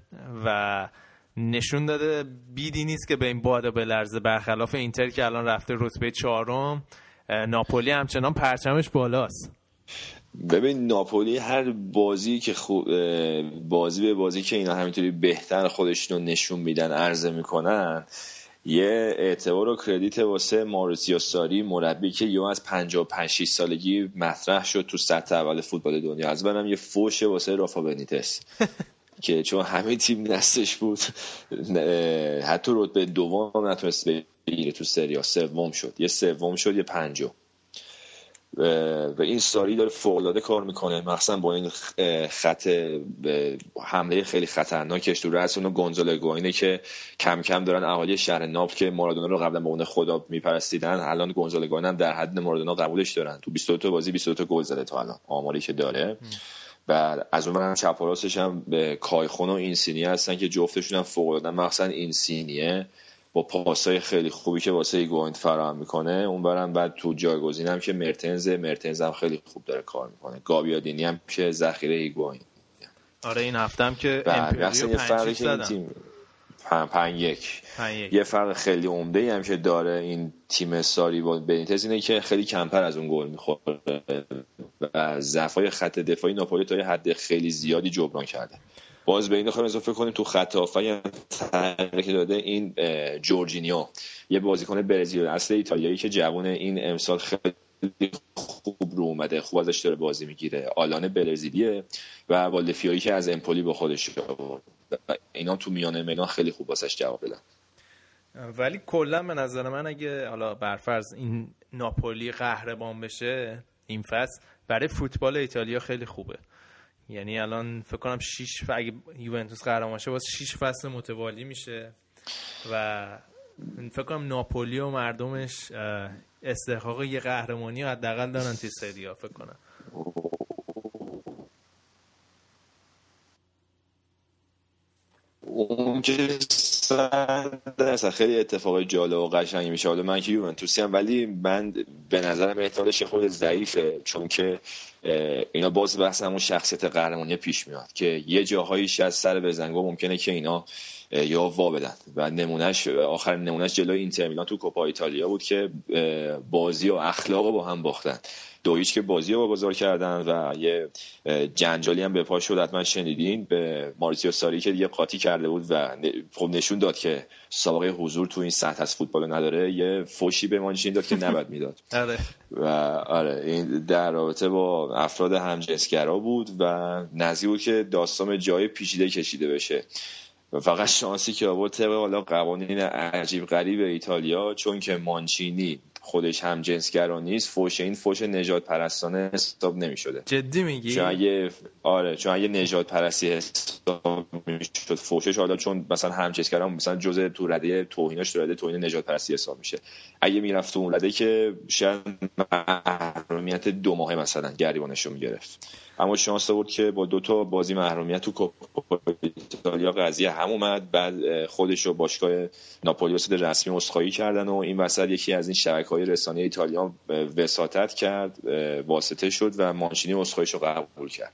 و نشون داده بیدی نیست که به این بادا بلرزه برخلاف اینتر که الان رفته رتبه چهارم. ناپولی همچنان پرچمش بالاست. ببین ناپولی هر بازی که خو- اه، بازی به بازی که اینا همینطوری بهتر خودشون نشون میدن عرضه می‌کنن یه اعتبار و کردیت واسه ماریسیو ساری مربی که یه از 55 6 سالگی مطرح شد تو سطح اول فوتبال دنیا. از برم یه فوش واسه رافا بنیتس. (laughs) که چون همه تیم دستش بود حتی رتبه دوم نتونست بگیره تو سریا. سوم شد. یه سوم شد یه پنجم. و این ساری داره فوقلاده کار می‌کنه. مخصوصا با این خط حمله خیلی خطرناکش تو رأس اونو گونزالو گوینه که کم کم دارن اهالی شهر ناپل که مارادونا رو قبلا به اون خدا میپرستیدن الان گونزالو گوین هم در حد مارادونا قبولش دارن. تو 22 تا بازی 22 تا گل زده تا الان آماری که داره. و از اون ورم چپ و راستش هم به کایخون و اینسینیه هستن که جفتشون هم فوق العاده مخصوصا اینسینیه. با پاسای خیلی خوبی که واسه ایگوین فراهم می‌کنه اون ورم بعد تو جایگزین هم که مرتنز مرتنز هم خیلی خوب داره کار می‌کنه گابیادینی هم که ذخیره ایگوین آره این هفته هم که بعد امپولیو یه پنج اینا زدن. تیم پن, پن یک پنج یک. یه فرق خیلی عمده ای هم که داره این تیم ساری با بنیتز اینه که خیلی کمتر از اون گل می‌خوره و ضعفای خط دفاعی ناپولی تا یه حد خیلی زیادی جبران کرده باز به این خواهیم اضافه کنیم تو خط هم تغییری که داده این جورجینیو. یه بازیکن برزیل اصل ایتالیایی که جوان این امسال خیلی خوب رو اومده خوب ازش داره بازی می‌گیره. آلان برزیلیه و والدفیایی که از امپولی با خودش آورد اینا تو میانه میدان خیلی خوب واسش جواب بدن. ولی کلا به نظر من اگه حالا برفرض این ناپولی قهرمان بشه این فصل برای فوتبال ایتالیا خیلی خوبه. یعنی الان فکر کنم 6 اگه یوونتوس قهرمان شه باز 6 فصل متوالی میشه و فکر کنم ناپولی و مردمش استحقاق یه قهرمانی حداقل دارن توی سریا فکر کنم. اون صد خیلی اتفاق جالب و قشنگی میشه. حالا من که یوونتوسی هم ولی من به نظرم احتمالش خود ضعیفه چون که اینا باز بحث همون شخصیت قهرمانی پیش میاد که یه جاهاییش از سر بزنگو ممکنه که اینا یا وا بدن. و نمونهش آخر نمونهش جلوی اینتر میلان تو کوپا ایتالیا بود که بازی و اخلاق با هم باختن. دو هیچ که بازی واگذار کردن و یه جنجالی هم به پا شد حتما شنیدین. به ماریسیو ساری که دیگه قاطی کرده بود و خب نشون داد که سابقه حضور تو این سطح از فوتبال نداره یه فوشی به مانچین داد که نباید می‌داد. (laughs) آره. و آره این در رابطه با افراد همجنسگرا بود و نزدیک بود که داستان جای پیچیده کشیده بشه. و فقط شانسی که آورد طبق حالا قوانین عجیب غریب ایتالیا چون که مانچینی خودش هم جنسگرا نیست فوش این فوش نجات پرستانه حساب نمی شده جدی میگی؟ چون اگه آره چون اگه نجات پرستی حساب می‌شد فوشش حالا چون مثلا همجنسگرا مثلا جزء تو رده توهیناش تو رده توهین نجات پرستی حساب میشه. اگه می‌رفت تو اون رده که شاید محرومیت دو ماهه مثلا گریبانش رو می‌گرفت. اما شانس آورد که با دو تا بازی محرومیت تو کوپا ایتالیا قضیه هم اومد بعد خودش رو باشگاه ناپولی رسمی عذرخواهی کردن و این وسط یکی از این شبکه های رسانه ایتالیا وساطت کرد واسطه شد و مانچینی عذرخواهیش رو قبول کرد.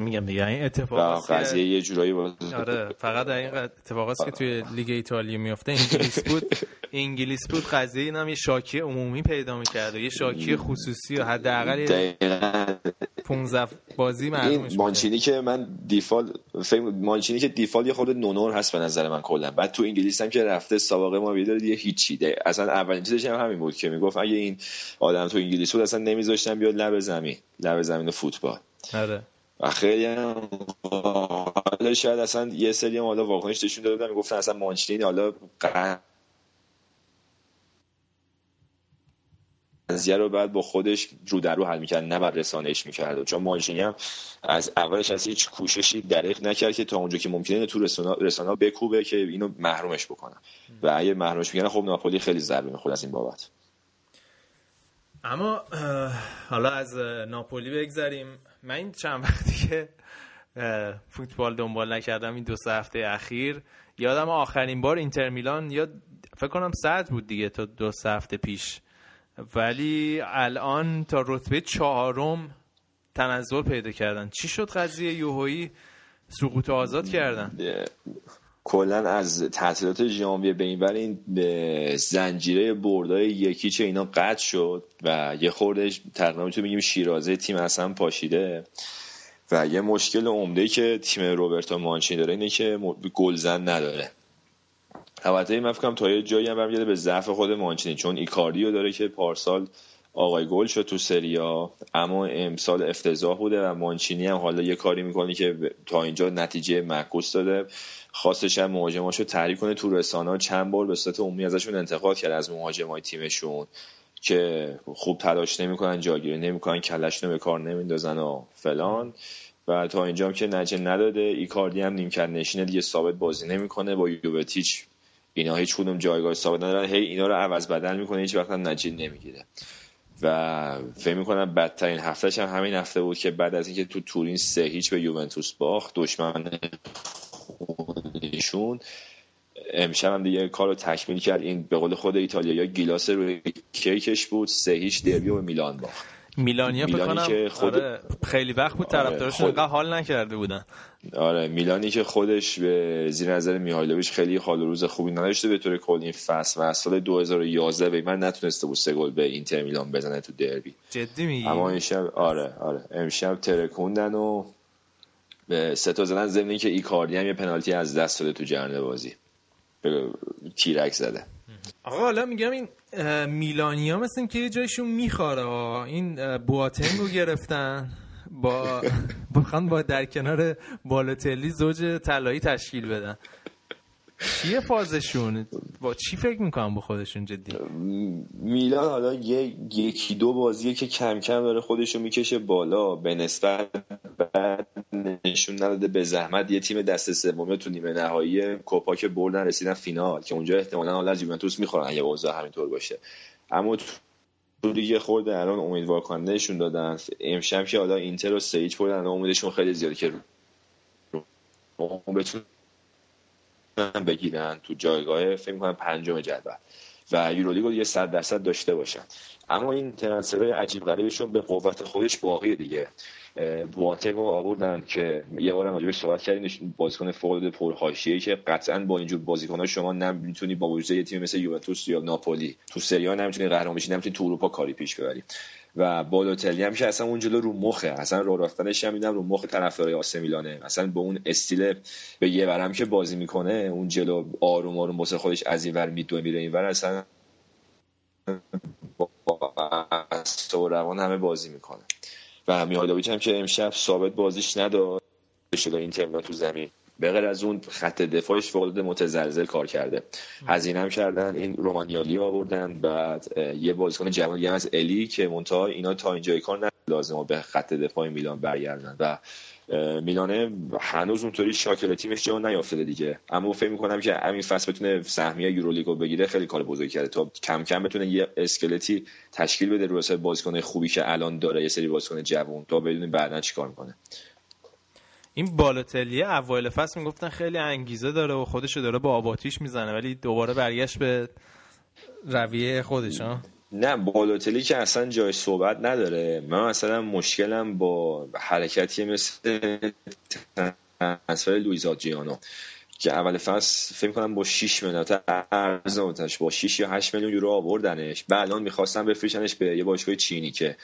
میگم دیگه. این اتفاقات قضیه یه جورایی باز آره فقط این اتفاقاتی که توی لیگ ایتالیا میفته انگلیس بود. انگلیس بود قضیه این هم یه شاکی عمومی پیدا می‌کرد و یه شاکی خصوصی و حداقل یه دقیقاً. 15 بازی معلومش. مانچینی که من دیفال مانچینی که دیفال یه خورده نونور هست به نظر من کلا. بعد تو انگلیس هم که رفته سابقه ما داره دیگه هیچی. ده. اصلا اولین چیزش هم همین بود که می‌گفت اگه این آدم تو انگلیس بود اصلا نمیذاشتن بیاد لب زمین. لب زمین فوتبال. آره. و خیلی هم حالا شاید اصلا یه سری هم حالا واکنش نشون داده بودن می‌گفتن اصلا مانچینی حالا قضیه رو بعد با خودش رو در رو حل می‌کرد نه بعد رسانهش می‌کرد. چون مانچینی هم از اولش از هیچ کوششی دریغ نکرد که تا اونجا که ممکنه تو رسانه رسانه بکوبه که اینو محرومش بکنن. و اگه محرومش می‌کنن خب ناپولی خیلی ضربه می‌خورد از این بابت. اما حالا از ناپولی بگذریم. من این چند وقتی که فوتبال دنبال نکردم این دو سه هفته اخیر یادم آخرین بار اینتر میلان یا فکر کنم صد بود دیگه تا دو سه هفته پیش. ولی الان تا رتبه چهارم تنزل پیدا کردن. چی شد قضیه یوهویی؟ سقوط آزاد کردن. کلا از تعطیلات ژانویه به این این زنجیره بردای یکی چه اینا قطع شد و یه خورده تقریبا می‌تونیم بگیم شیرازه تیم اصلا پاشیده. و یه مشکل عمده که تیم روبرتو مانچینی داره اینه که گلزن نداره. البته من فکر تا یه جایی هم برمیگرده به ضعف خود مانچینی چون ایکاردیو داره که پارسال آقای گل شد تو سریا. اما امسال افتضاح بوده و مانچینی هم حالا یه کاری می‌کنه که تا اینجا نتیجه معکوس داده. خواستش هم مهاجماشو تحریک کنه تو رسانه چند بار به صورت عمومی ازشون انتقاد کرد از مهاجمای تیمشون که خوب تلاش نمی‌کنن جاگیری نمی‌کنن کلشون به کار نمیندازن و فلان. و تا اینجا هم که نجه نداده. ایکاردی هم نیمکت نشینه دیگه ثابت بازی نمی‌کنه. با یووتیچ اینا هیچ کدوم جایگاه ثابت ندارن هی اینا رو عوض بدل می‌کنه هیچ وقت هم نمی‌گیره. و فکر می‌کنم بدترین هفتهش هم همین هفته بود که بعد از اینکه تو تورین سه هیچ به یوونتوس باخت دشمن خونیشون امشب هم دیگه کار رو تکمیل کرد. این به قول خود ایتالیا گیلاس روی کیکش بود سه هیچ دربی و به میلان باخت. میلانیا فکر میلانی کنم که خود- آره خیلی وقت بود آره، طرفدارشون خود- حال نکرده بودن. آره میلانی که خودش به زیر نظر میهایلوویچ خیلی حال روز خوبی نداشته به طور کلی این فصل و از سال 2011 به من نتونسته بود سه گل به اینتر میلان بزنه تو دربی. جدی میگی؟ اما امشب آره آره. امشب ترکوندن و به سه تا زدن ضمن که ایکاردی هم یه پنالتی از دست داده تو جرنه بازی. به تیرک زده. آقا حالا میگم این میلانیا مثل که یه جایشون میخواره. این اه، بواتنگ رو گرفتن با (laughs) بخوان با در کنار بالوتلی زوج طلایی تشکیل بدن چیه فازشون با چی فکر می‌کنم با خودشون جدی میلان حالا یه یکی دو بازیه که کم کم داره خودشو می‌کشه بالا به نسبت بعد نشون نداده به زحمت یه تیم دست سومی تو نیمه نهایی کوپا که بردن رسیدن فینال که اونجا احتمالا حالا از یوونتوس می‌خورن اگه اوضاع همینطور باشه اما تو دیگه خورده الان امیدوار کننده نشون دادن امشب که حالا اینتر و سیج بردن امیدشون خیلی زیاده که رو بتونن بگیرن تو جایگاه فکر می‌کنم پنجم جدول. و یورولیگ رو یه صد درصد داشته باشن. اما این ترنسفر عجیب غریبشون به قوت خودش باقی دیگه. بواتنگ رو آوردن که یه بارم راجبش صحبت کردیم بازیکن فوق پرحاشیه‌ای که قطعا با اینجور بازیکن‌ها شما نمی‌تونی با وجود یه تیم مثل یوونتوس یا ناپولی تو سری ها نمی‌تونی قهرمان بشی نمی‌تونی تو اروپا کاری پیش ببری. و بالوتلی هم که اصلا اون جلو رو مخه اصلا راه رفتنش هم میدم رو مخ طرفدارای آس میلانه. اصلا به اون استیل به یه ورم که بازی می‌کنه اون جلو آروم آروم واسه خودش از این ور میدوه میره این ور اصلا با روان همه بازی می‌کنه. و میهایلوویچ هم که امشب ثابت بازیش نداد شده این تیم تو زمین. به غیر از اون خط دفاعش فوق متزلزل کار کرده. هزینه هم کردن این رومانیالی آوردن بعد یه بازیکن جوان دیگه هم از الی که منتها اینا تا اینجای کار لازمه به خط دفاع میلان برگردن. و میلانه هنوز اونطوری شاکل تیمش جا نیافتاده دیگه. اما فکر می‌کنم که همین فصل بتونه سهمیه یورولیگو بگیره خیلی کار بزرگی کرده. تا کم کم بتونه یه اسکلتی تشکیل بده رو حساب بازیکن خوبی که الان داره یه سری بازیکن جوان تا بدونیم بعدا چیکار می‌کنه. این بالوتلی اوایل فصل می‌گفتن خیلی انگیزه داره و خودشو داره با آباتیش می‌زنه ولی دوباره برگشت به رویه خودش ها؟ نه بالوتلی که اصلا جای صحبت نداره. من مثلا مشکلم با حرکتی مثل ترانسفر لویز آدریانو که اول فصل فکر کنم با 6 میلیون تا ارز آوردنش با 6 یا 8 میلیون یورو آوردنش. بعد الان می‌خواستن بفروشنش به یه باشگاه چینی که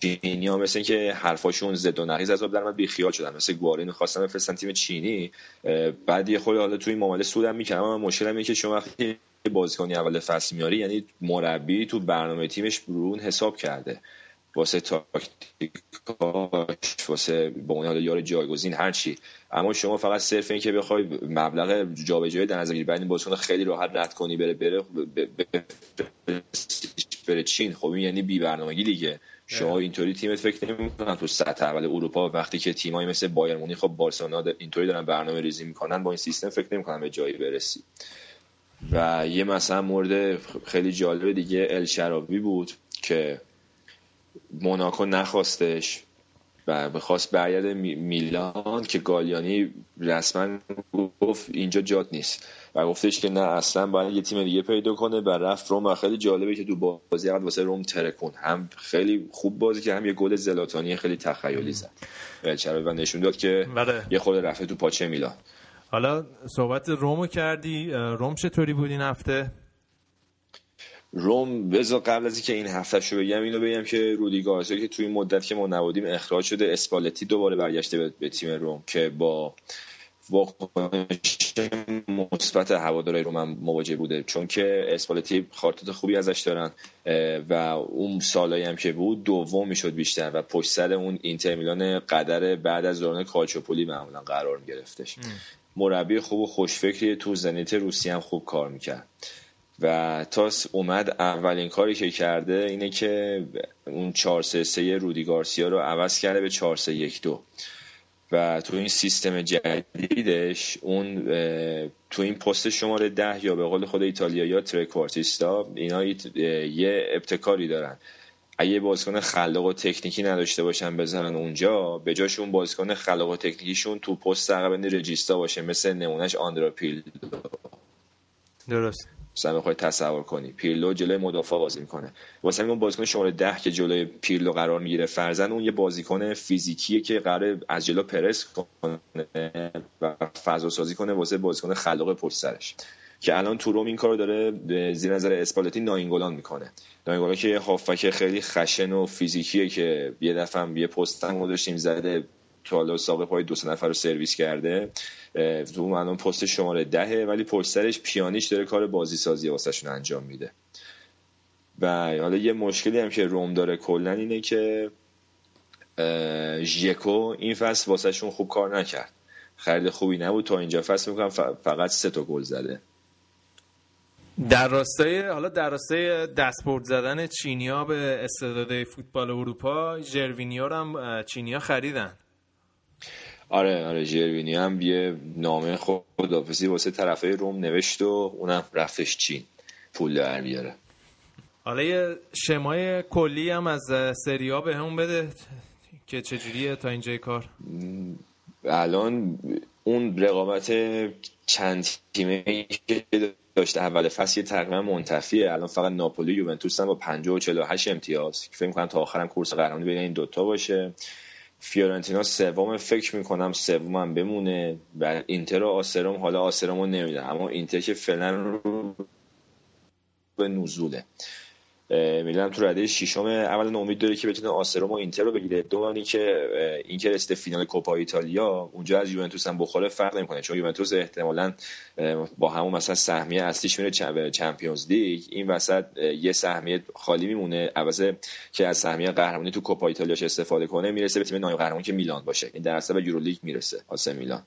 چینی ها مثل که حرفاشون ضد و نقیض از آب در من بیخیال شدن. مثل گوارین خواستن بفرستن تیم چینی. بعد یه خورده حالا توی این معامله سودم می‌کردم اما مشکلم اینه که شما وقتی بازیکنی اول فصل میاری یعنی مربی تو برنامه تیمش برون حساب کرده. واسه تاکتیکاش واسه به حالا یار جایگزین هر چی. اما شما فقط صرف این که بخوای مبلغ جابجایی در نظر بگیری بعد این بازیکن خیلی راحت رد کنی بره بره بره چین. خب این یعنی بی برنامگی دیگه. شما اینطوری تیمت فکر نمی‌کنن تو سطح اول اروپا وقتی که تیمایی مثل بایر مونیخ خب بارسلونا اینطوری دارن برنامه ریزی می‌کنن با این سیستم فکر نمی‌کنن به جایی برسی. و یه مثلا مورد خیلی جالب دیگه الشرابی بود که موناکو نخواستش و بخواست برگرده می- میلان که گالیانی رسما گفت اینجا جات نیست و گفتش که نه اصلا باید یه تیم دیگه پیدا کنه و رفت روم و خیلی جالبه که تو بازی اول واسه روم ترکون هم خیلی خوب بازی که هم یه گل زلاتانی خیلی تخیلی زد. و نشون داد که بله. یه خود رفته تو پاچه میلان. حالا صحبت رومو کردی روم چطوری بود این هفته؟ روم بذار قبل از اینکه این هفته شو بگم اینو بگم که رودی گارسیا که توی این مدت که ما نبودیم اخراج شده اسپالتی دوباره برگشته به, به تیم روم که با واکنش مثبت هوادارهای روم هم مواجه بوده. چون که اسپالتی خاطرات خوبی ازش دارن و اون سالایی هم که بود دوم می‌شد بیشتر و پشت سر اون اینتر میلان قدر بعد از دوران کالچوپولی معمولا قرار میگرفتش. مربی خوب و خوشفکری تو زنیت روسیه هم خوب کار می‌کرد. و تاس اومد اولین کاری که کرده اینه که اون 4 3 3 رودی گارسیا رو عوض کرده به 4 3 1 2 و تو این سیستم جدیدش اون تو این پست شماره ده یا به قول خود ایتالیا یا ترکوارتیستا اینا یه ابتکاری دارن. اگه بازیکن خلاق و تکنیکی نداشته باشن بذارن اونجا به جاشون بازیکن خلاق و تکنیکیشون تو پست عقب رجیستا باشه مثل نمونهش آندرا پیل درست. مثلا بخوای تصور کنی پیرلو جلوی مدافع بازی می‌کنه. واسه همین اون بازیکن شماره ده که جلوی پیرلو قرار می‌گیره فرزن اون یه بازیکن فیزیکیه که قرار از جلو پرس کنه و فضا سازی کنه واسه بازیکن خلاق پشت سرش. که الان تو روم این کارو داره زیر نظر اسپالتی ناینگولان می‌کنه. ناینگولان که هافک خیلی خشن و فیزیکیه که یه دفعه هم یه پست هم گذاشتیم زده تو حالا ساقه پای دو سه نفر رو سرویس کرده. تو الان پست شماره دهه ولی پشت سرش پیانیش داره کار بازی سازی واسهشون انجام میده. و حالا یه مشکلی هم که روم داره کلا اینه که ژکو این فصل واسهشون خوب کار نکرد. خرید خوبی نبود. تا اینجا فکر می‌کنم فقط سه تا گل زده. در راستای حالا در راستای دستبرد زدن چینیا به استعدادهای فوتبال اروپا ژروینیو رو هم چینیا خریدن. آره آره ژروینی هم یه نامه خدافزی واسه طرفه روم نوشت و اونم رفتش چین. پول در بیاره. حالا یه شمای کلی هم از سریا به همون بده که چجوریه تا اینجای کار. الان اون رقابت چند تیمه که داشته اول فصل تقریبا منتفیه. الان فقط ناپولی یوونتوس هم با 50 و 48 امتیاز. فکر می‌کنم تا آخرم کورس قهرمانی بین این دوتا باشه. فیورنتینا سوم فکر می‌کنم هم بمونه. و اینتر و آسرام حالا آسرام رو نمی‌دونم اما اینتر که فعلا رو به نزوله. میلان تو رده ششم اولا امید داره که بتونه آ اس رم و اینتر رو بگیره. دوم که اه، این که رسیده فینال کوپا ایتالیا اونجا از یوونتوس هم بخوره فرق نمی‌کنه. چون یوونتوس احتمالا با همون مثلا سهمیه اصلیش میره Champions League. این وسط یه سهمیه خالی میمونه. عوض که از سهمیه قهرمانی تو کوپا ایتالیاش استفاده کنه می‌رسه به تیم نایب قهرمان که میلان باشه. این در اصل به Euro League می‌رسه آ ث میلان.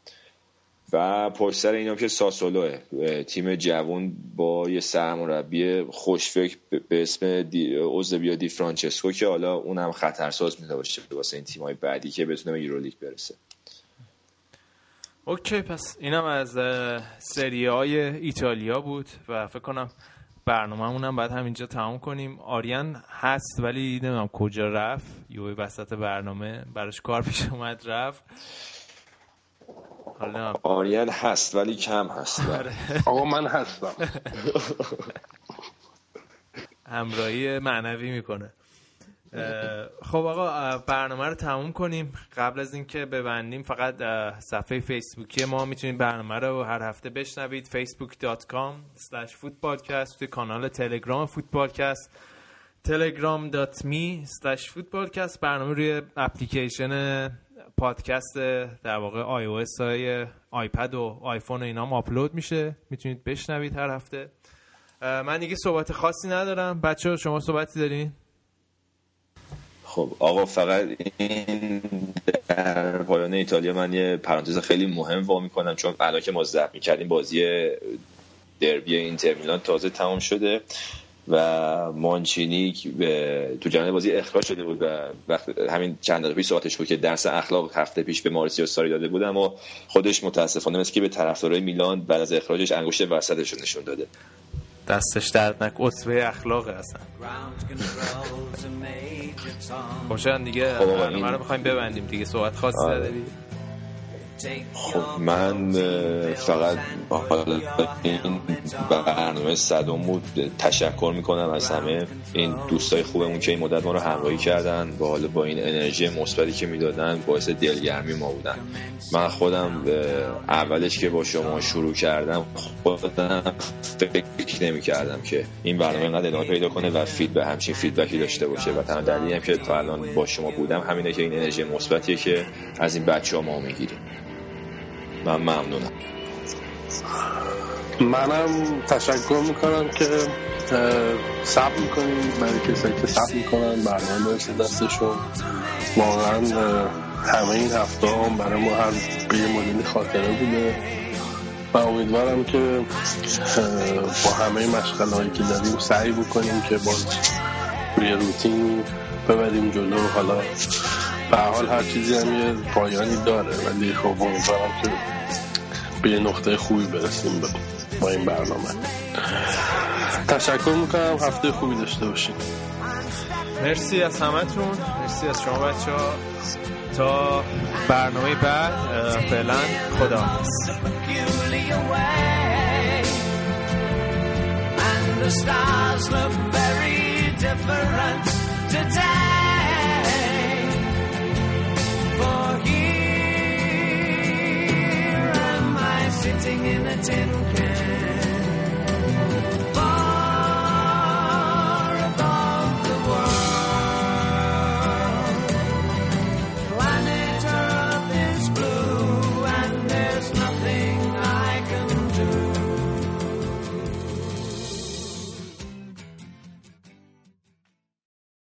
و پشت سر اینم که ساسولوه تیم جوون با یه سرمربی خوشفکر به- اسم دی... اوزبیو دی فرانچسکو که حالا اونم خطرساز میتونه باشه واسه این تیمای بعدی که بتونه به Euro League برسه. اوکی پس اینم از سری آی ایتالیا بود و فکر کنم برنامه هم باید همینجا تمام کنیم. آریان هست ولی نمی‌دونم کجا رفت. یوی وسط برنامه براش کار پیش اومد رفت. حالا. آریان هست ولی کم هست. آقا من هستم. همراهی معنوی می‌کنه. خب آقا برنامه رو تموم کنیم. قبل از اینکه ببندیم فقط صفحه فیسبوکی ما می‌تونید برنامه رو هر هفته بشنوید. facebook.com slash footballcast توی کانال تلگرام فوتبالکست telegram.me slash footballcast. برنامه روی اپلیکیشن پادکست در واقع آی او های آیپد و آیفون و اینا هم آپلود میشه. می‌تونید بشنوید هر هفته. من دیگه صحبت خاصی ندارم. بچه شما صحبتی دارین؟ خب آقا فقط این در پایان ایتالیا من یه پرانتز خیلی مهم وا می‌کنم چون الان که ما ضبط می‌کردیم بازی دربی اینتر میلان تازه تمام شده. و مانچینی که به- تو جریان بازی اخراج شده بود و وقت همین چند دقیقه پیش صحبتش بود که درس اخلاق هفته پیش به ماریسیو ساری داده بودم و خودش متاسفانه مثل که به طرفدارای میلان بعد از اخراجش انگشت وسطش رو نشون داده. دستش درد نک اصفه اخلاقه اصلا دیگه خب آقا، برنامه این- رو می‌خوایم ببندیم دیگه. صحبت خاصی آره. خب من فقط این برنامه صدم بود تشکر می‌کنم از همه این دوستای خوبمون که این مدت ما رو همراهی کردن با حالا با این انرژی مثبتی که می‌دادن باعث دلگرمی ما بودن. من خودم اولش که با شما شروع کردم خودم فکر نمی کردم که این برنامه اینقدر ادامه پیدا کنه و فید به همچین feedback ی داشته باشه. و تنها دلیلی هم که تا الان با شما بودم همینه که این انرژی مثبتیه که از این بچه ها ما می‌گیریم. من ممنونم. منم تشکر می‌کنم که صبر می‌کنیم برای کسایی که صبر می‌کنن برنامه برسه دستشون. واقعا همه این هفته هم برای ما هم به یه مدلی خاطره بوده. و امیدوارم که با همه مشغله هایی که داریم سعی بکنیم که باز روی روتین ببریم جلو. حالا به هر حال هر چیزی هم پایانی داره. ولی خب امیدوارم که به یه نقطه خوبی برسیم با- با این برنامه تشکر می‌کنم هفته خوبی داشته باشیم مرسی از همتون مرسی از شما بچه ها تا برنامه بعد فعلا خدا peculiar way. And the stars look very different today. For sitting in a tin can.